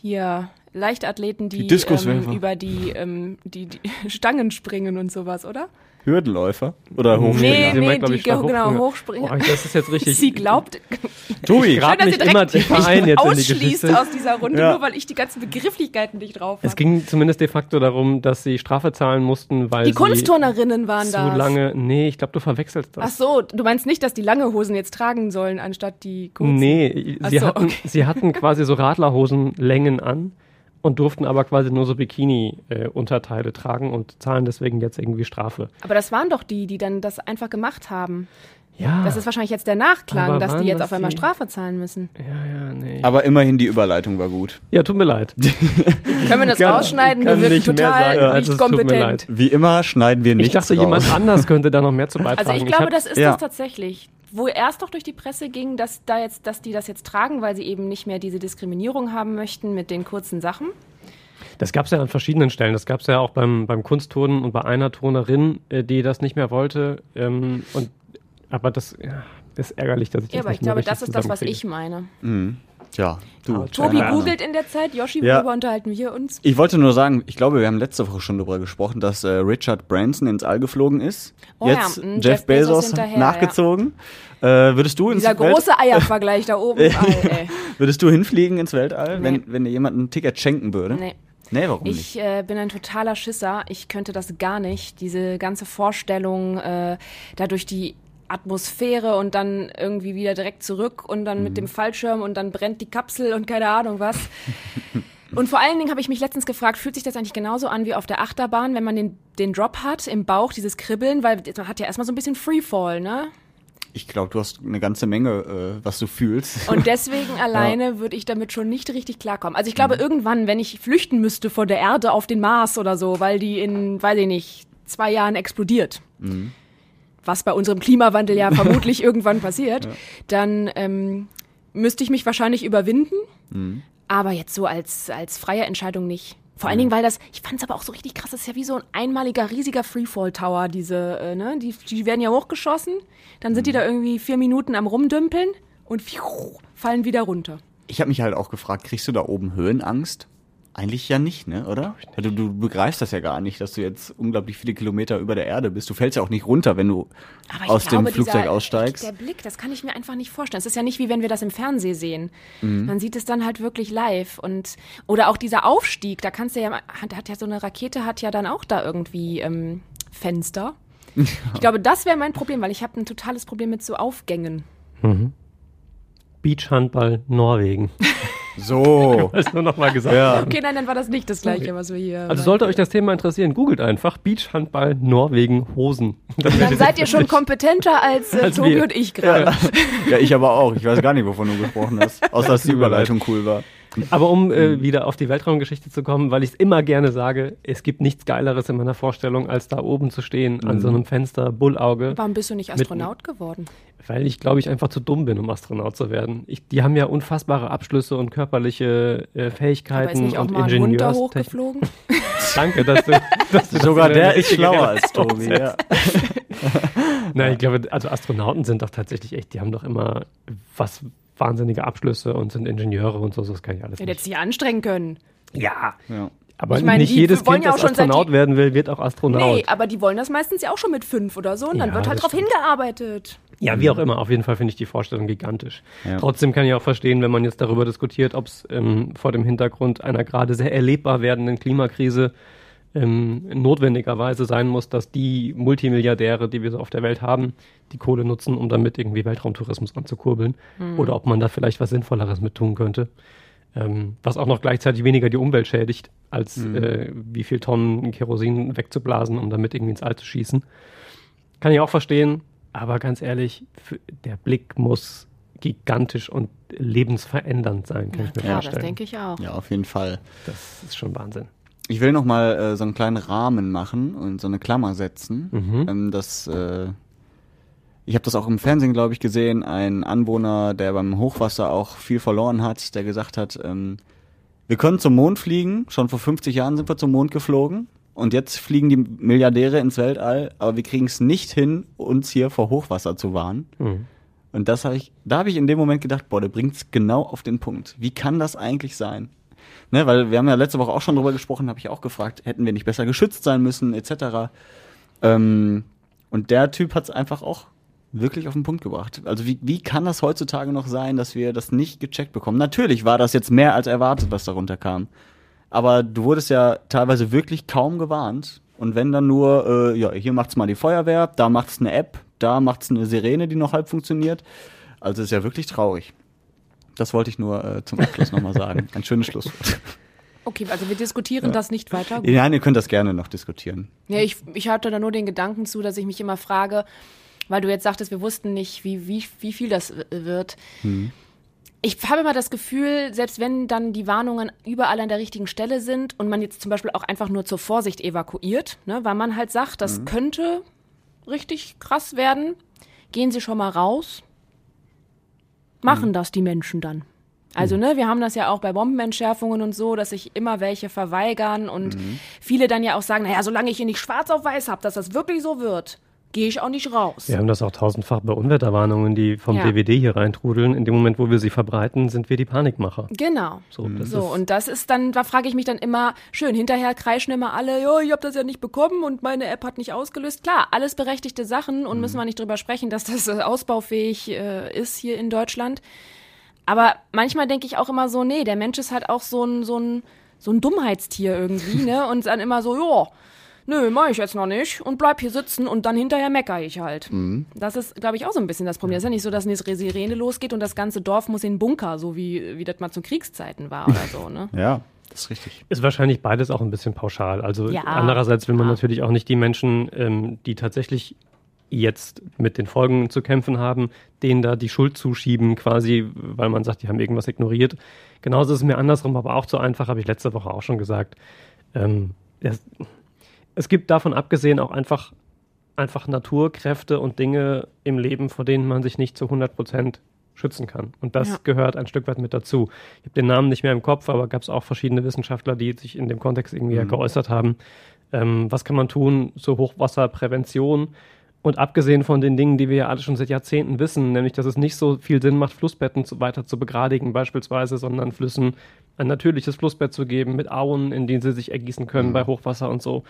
hier Leichtathleten, die, Die ähm, über die, ähm, die, die Stangen springen und sowas, oder? Hürdenläufer oder Hochspringer? Nee, nee, glaub die ich, genau, Hochspringer. Hochspringer. Boah, das ist jetzt richtig. Sie glaubt, Tobi, grad schön, dass nicht immer direkt den Verein jetzt in die ausschließt Geschichte. aus dieser Runde, Ja. nur weil ich die ganzen Begrifflichkeiten nicht drauf Es habe. ging zumindest de facto darum, dass sie Strafe zahlen mussten, weil Die sie Kunstturnerinnen waren zu das. lange. Nee, ich glaube, du verwechselst Ach das. so, du meinst nicht, dass die lange Hosen jetzt tragen sollen, anstatt die kurzen? Nee, Ach sie, so, hatten, okay. sie hatten quasi so Radlerhosenlängen an und durften aber quasi nur so Bikini-Unterteile tragen und zahlen deswegen jetzt irgendwie Strafe. Aber das waren doch die, die dann das einfach gemacht haben. Ja, Das ist wahrscheinlich jetzt der Nachklang, Aber dass die jetzt auf einmal die- Strafe zahlen müssen. ja, ja, nee. Aber immerhin die Überleitung war gut. ja, tut mir leid. Können wir das Kann- rausschneiden? kann Wir wirken nicht mehr total sagen, nicht mir kompetent. leid. Wie immer schneiden wir Ich nichts dachte, raus. jemand anders könnte da noch mehr zu beitragen. Also ich glaube, hab- das ist ja. das tatsächlich. Wo erst doch durch die Presse ging, dass da jetzt, dass die das jetzt tragen, weil sie eben nicht mehr diese Diskriminierung haben möchten mit den kurzen Sachen. Das gab es ja an verschiedenen Stellen. Das gab es ja auch beim, beim Kunstturnen und bei einer Turnerin, äh, die das nicht mehr wollte. Ähm, und, aber das ja, ist ärgerlich, dass ich das Ja, aber nicht ich glaube, das ist das, was ich meine. Mhm. Tja, du. Tobi keine Ahnung. googelt in der Zeit. Yoshi, Ja. worüber unterhalten wir uns? Ich wollte nur sagen, ich glaube, wir haben letzte Woche schon darüber gesprochen, dass äh, Richard Branson ins All geflogen ist. Oh ja, Jetzt mm, Jeff, Jeff Bezos Bezos, hinterher, nachgezogen. Äh, würdest du ins Dieser Welt große Eiervergleich da oben. All. Würdest du hinfliegen ins Weltall, Nee. wenn, wenn dir jemand ein Ticket schenken würde? Nee. Nee, warum Ich nicht? äh, bin ein totaler Schisser. Ich könnte das gar nicht. Diese ganze Vorstellung, äh, da durch die Atmosphäre und dann irgendwie wieder direkt zurück und dann Mhm. mit dem Fallschirm und dann brennt die Kapsel und keine Ahnung was. Und vor allen Dingen habe ich mich letztens gefragt, fühlt sich das eigentlich genauso an wie auf der Achterbahn, wenn man den, den Drop hat im Bauch, dieses Kribbeln, weil man hat ja erstmal so ein bisschen Freefall, ne? Ich glaube, du hast eine ganze Menge, äh, was du fühlst. Und deswegen alleine würde ich damit schon nicht richtig klarkommen. Also ich glaube, irgendwann, wenn ich flüchten müsste von der Erde auf den Mars oder so, weil die in, weiß ich nicht, zwei Jahren explodiert, was bei unserem Klimawandel ja vermutlich irgendwann passiert, dann ähm, müsste ich mich wahrscheinlich überwinden. Aber jetzt so als, als freie Entscheidung nicht. Vor allen Dingen, weil das, ich fand es aber auch so richtig krass, das ist ja wie so ein einmaliger riesiger Freefall-Tower, diese, äh, ne, die, die werden ja hochgeschossen, dann sind die da irgendwie vier Minuten am Rumdümpeln und pfiuh, fallen wieder runter. Ich habe mich halt auch gefragt, kriegst du da oben Höhenangst? Eigentlich ja nicht, ne, oder? Du, du begreifst das ja gar nicht, dass du jetzt unglaublich viele Kilometer über der Erde bist. Du fällst ja auch nicht runter, wenn du aus glaube, dem Flugzeug dieser, aussteigst. Der Blick, das kann ich mir einfach nicht vorstellen. Es ist ja nicht wie wenn wir das im Fernsehen sehen. Mhm. Man sieht es dann halt wirklich live und oder auch dieser Aufstieg, da kannst du ja, hat, hat ja so eine Rakete hat ja dann auch da irgendwie ähm, Fenster. Ich glaube, das wäre mein Problem, weil ich habe ein totales Problem mit so Aufgängen. Mhm. Beachhandball Norwegen. So. Das nur noch mal gesagt. Ja. Okay, nein, dann war das nicht das gleiche, was wir hier. Also sollte euch das Thema interessieren, googelt einfach Beachhandball Norwegen Hosen. Dann, dann seid ihr schon kompetenter als, äh, Als Tobi wir. und ich gerade. Ja, ich aber auch. Ich weiß gar nicht, wovon du gesprochen hast. Außer, dass die Überleitung cool war. Aber um äh, wieder auf die Weltraumgeschichte zu kommen, weil ich es immer gerne sage, es gibt nichts Geileres in meiner Vorstellung, als da oben zu stehen, an Mhm. so einem Fenster, Bullauge. Warum bist du nicht Mit- Astronaut geworden? Weil ich, glaube ich, einfach zu dumm bin, um Astronaut zu werden. Ich, die haben ja unfassbare Abschlüsse und körperliche äh, Aber ist Fähigkeiten nicht auch und mal ein da Ingenieurstechnik. hochgeflogen? Danke, dass du, dass du Sogar das der ist schlauer als Tobi. Ja. Nein, ich glaube, also Astronauten sind doch tatsächlich echt, die haben doch immer was wahnsinnige Abschlüsse und sind Ingenieure und so, das kann ich alles Hätte nicht. jetzt sich anstrengen können. Ja. Ja. Aber Ich meine, nicht jedes Kind, ja auch das Astronaut die- werden will, wird auch Astronaut. Nee, aber die wollen das meistens ja auch schon mit fünf oder so und dann Ja, wird halt drauf stimmt. hingearbeitet. Ja, wie auch immer. Auf jeden Fall finde ich die Vorstellung gigantisch. Ja. Trotzdem kann ich auch verstehen, wenn man jetzt darüber diskutiert, ob es ähm, vor dem Hintergrund einer gerade sehr erlebbar werdenden Klimakrise ähm, notwendigerweise sein muss, dass die Multimilliardäre, die wir so auf der Welt haben, die Kohle nutzen, um damit irgendwie Weltraumtourismus anzukurbeln. Mhm. Oder ob man da vielleicht was Sinnvolleres mit tun könnte. Ähm, was auch noch gleichzeitig weniger die Umwelt schädigt, als Mhm. äh, wie viel Tonnen Kerosin wegzublasen, um damit irgendwie ins All zu schießen. Kann ich auch verstehen, aber ganz ehrlich, der Blick muss gigantisch und lebensverändernd sein, kann ich mir Ja, das vorstellen. denke ich auch. ja, auf jeden Fall. Das ist schon Wahnsinn. Ich will noch mal äh, so einen kleinen Rahmen machen und so eine Klammer setzen. Mhm. Ähm, das, äh, ich habe das auch im Fernsehen, glaube ich, gesehen. Ein Anwohner, der beim Hochwasser auch viel verloren hat, der gesagt hat, ähm, wir können zum Mond fliegen. Schon vor 50 Jahren sind wir zum Mond geflogen. Und jetzt fliegen die Milliardäre ins Weltall, aber wir kriegen es nicht hin, uns hier vor Hochwasser zu warnen. Mhm. Und das habe ich, da habe ich in dem Moment gedacht, boah, der bringt's genau auf den Punkt. Wie kann das eigentlich sein? Ne, weil wir haben ja letzte Woche auch schon drüber gesprochen, habe ich auch gefragt, hätten wir nicht besser geschützt sein müssen, etc. Ähm, und der Typ hat's einfach auch wirklich auf den Punkt gebracht. Also wie, wie kann das heutzutage noch sein, dass wir das nicht gecheckt bekommen? Natürlich war das jetzt mehr als erwartet, was darunter kam. Aber du wurdest ja teilweise wirklich kaum gewarnt. Und wenn dann nur, äh, ja, hier macht's mal die Feuerwehr, da macht's eine App, da macht's eine Sirene, die noch halb funktioniert. Also ist ja wirklich traurig. Das wollte ich nur äh, zum Abschluss nochmal sagen. Ein schönes Schlusswort. Okay, also wir diskutieren das nicht weiter. Gut. Nein, ihr könnt das gerne noch diskutieren. Ja, ich, ich hatte da nur den Gedanken zu, dass ich mich immer frage, weil du jetzt sagtest, wir wussten nicht, wie, wie, wie viel das äh, wird. Ich habe immer das Gefühl, selbst wenn dann die Warnungen überall an der richtigen Stelle sind und man jetzt zum Beispiel auch einfach nur zur Vorsicht evakuiert, ne, weil man halt sagt, das könnte richtig krass werden, gehen Sie schon mal raus, machen das die Menschen dann. Also, ne, wir haben das ja auch bei Bombenentschärfungen und so, dass sich immer welche verweigern und viele dann ja auch sagen, naja, solange ich hier nicht schwarz auf weiß habe, dass das wirklich so wird, gehe ich auch nicht raus. Wir haben das auch tausendfach bei Unwetterwarnungen, die vom Ja. DWD hier reintrudeln. In dem Moment, wo wir sie verbreiten, sind wir die Panikmacher. Genau. So, das So, und das ist dann, da frage ich mich dann immer, schön, hinterher kreischen immer alle, jo, ich habe das ja nicht bekommen und meine App hat nicht ausgelöst. Klar, alles berechtigte Sachen und müssen wir nicht drüber sprechen, dass das äh, ausbaufähig äh, ist hier in Deutschland. Aber manchmal denke ich auch immer so, nee, der Mensch ist halt auch so ein, so ein, so ein Dummheitstier irgendwie, ne? Und dann immer so, ja, nö, mach ich jetzt noch nicht und bleib hier sitzen und dann hinterher mecker ich halt. Das ist, glaube ich, auch so ein bisschen das Problem. Das ist ja nicht so, dass eine Sirene losgeht und das ganze Dorf muss in den Bunker, so wie, wie das mal zu Kriegszeiten war oder so, ne? Ja, das ist richtig. ist wahrscheinlich beides auch ein bisschen pauschal. Also Ja. andererseits will man Ja. natürlich auch nicht die Menschen, ähm, die tatsächlich jetzt mit den Folgen zu kämpfen haben, denen da die Schuld zuschieben, quasi, weil man sagt, die haben irgendwas ignoriert. Genauso ist es mir andersrum aber auch zu einfach, habe ich letzte Woche auch schon gesagt. Ähm, es, es gibt davon abgesehen auch einfach, einfach Naturkräfte und Dinge im Leben, vor denen man sich nicht zu 100 Prozent schützen kann. Und das Ja. gehört ein Stück weit mit dazu. Ich habe den Namen nicht mehr im Kopf, aber gab es auch verschiedene Wissenschaftler, die sich in dem Kontext irgendwie ja Mhm. geäußert haben. Ähm, was kann man tun zur Hochwasserprävention? Und abgesehen von den Dingen, die wir ja alle schon seit Jahrzehnten wissen, nämlich, dass es nicht so viel Sinn macht, Flussbetten zu, weiter zu begradigen beispielsweise, sondern Flüssen ein natürliches Flussbett zu geben mit Auen, in denen sie sich ergießen können Mhm. bei Hochwasser und so.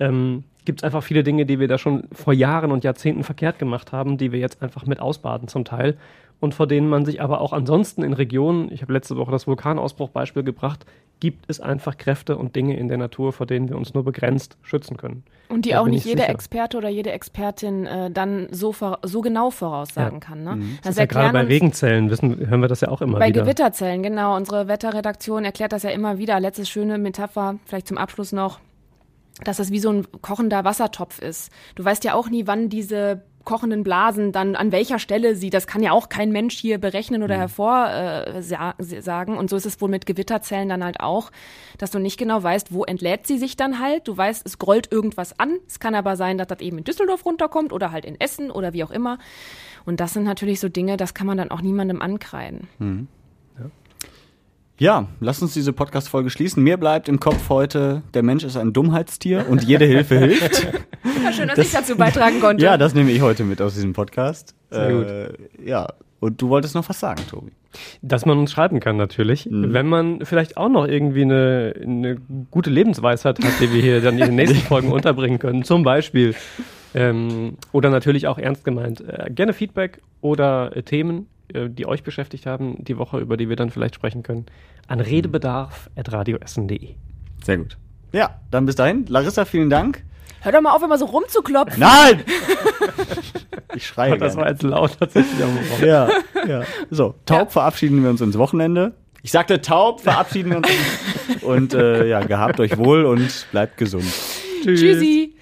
Ähm, Gibt es einfach viele Dinge, die wir da schon vor Jahren und Jahrzehnten verkehrt gemacht haben, die wir jetzt einfach mit ausbaden zum Teil und vor denen man sich aber auch ansonsten in Regionen, ich habe letzte Woche das Vulkanausbruchbeispiel gebracht, gibt es einfach Kräfte und Dinge in der Natur, vor denen wir uns nur begrenzt schützen können. Und die Da auch nicht ich jeder sicher. Experte oder jede Expertin äh, dann so, vor, so genau voraussagen Ja. kann. Ne? Das ist ja gerade bei Regenzellen, wissen, hören wir das ja auch immer Bei wieder. Gewitterzellen, genau. Unsere Wetterredaktion erklärt das ja immer wieder. Letzte schöne Metapher, vielleicht zum Abschluss noch, dass das wie so ein kochender Wassertopf ist. Du weißt ja auch nie, wann diese kochenden Blasen dann an welcher Stelle sie, das kann ja auch kein Mensch hier berechnen oder hervorsagen. Äh. Und so ist es wohl mit Gewitterzellen dann halt auch, dass du nicht genau weißt, wo entlädt sie sich dann halt. Du weißt, es grollt irgendwas an. Es kann aber sein, dass das eben in Düsseldorf runterkommt oder halt in Essen oder wie auch immer. Und das sind natürlich so Dinge, das kann man dann auch niemandem ankreiden. Mhm. Ja, lass uns diese Podcast-Folge schließen. Mir bleibt im Kopf heute, der Mensch ist ein Dummheitstier und jede Hilfe hilft. Ja, schön, dass ich dazu beitragen konnte. Ja, das nehme ich heute mit aus diesem Podcast. Sehr gut. Äh, ja, und du wolltest noch was sagen, Tobi. Dass man uns schreiben kann natürlich, wenn man vielleicht auch noch irgendwie eine, eine gute Lebensweisheit hat, die wir hier dann in den nächsten Folgen unterbringen können, zum Beispiel. Ähm, oder natürlich auch ernst gemeint. Äh, gerne Feedback oder äh, Themen, die euch beschäftigt haben, die Woche, über die wir dann vielleicht sprechen können, an redebedarf.radioessen.de. Sehr gut. Ja, dann bis dahin. Larissa, vielen Dank. Hör doch mal auf, immer so rumzuklopfen. Nein! Ich schreie. Das war jetzt laut tatsächlich am. Ja, ja. So, taub verabschieden wir uns ins Wochenende. Ich sagte taub, verabschieden wir uns. und äh, ja, gehabt euch wohl und bleibt gesund. Tschüssi.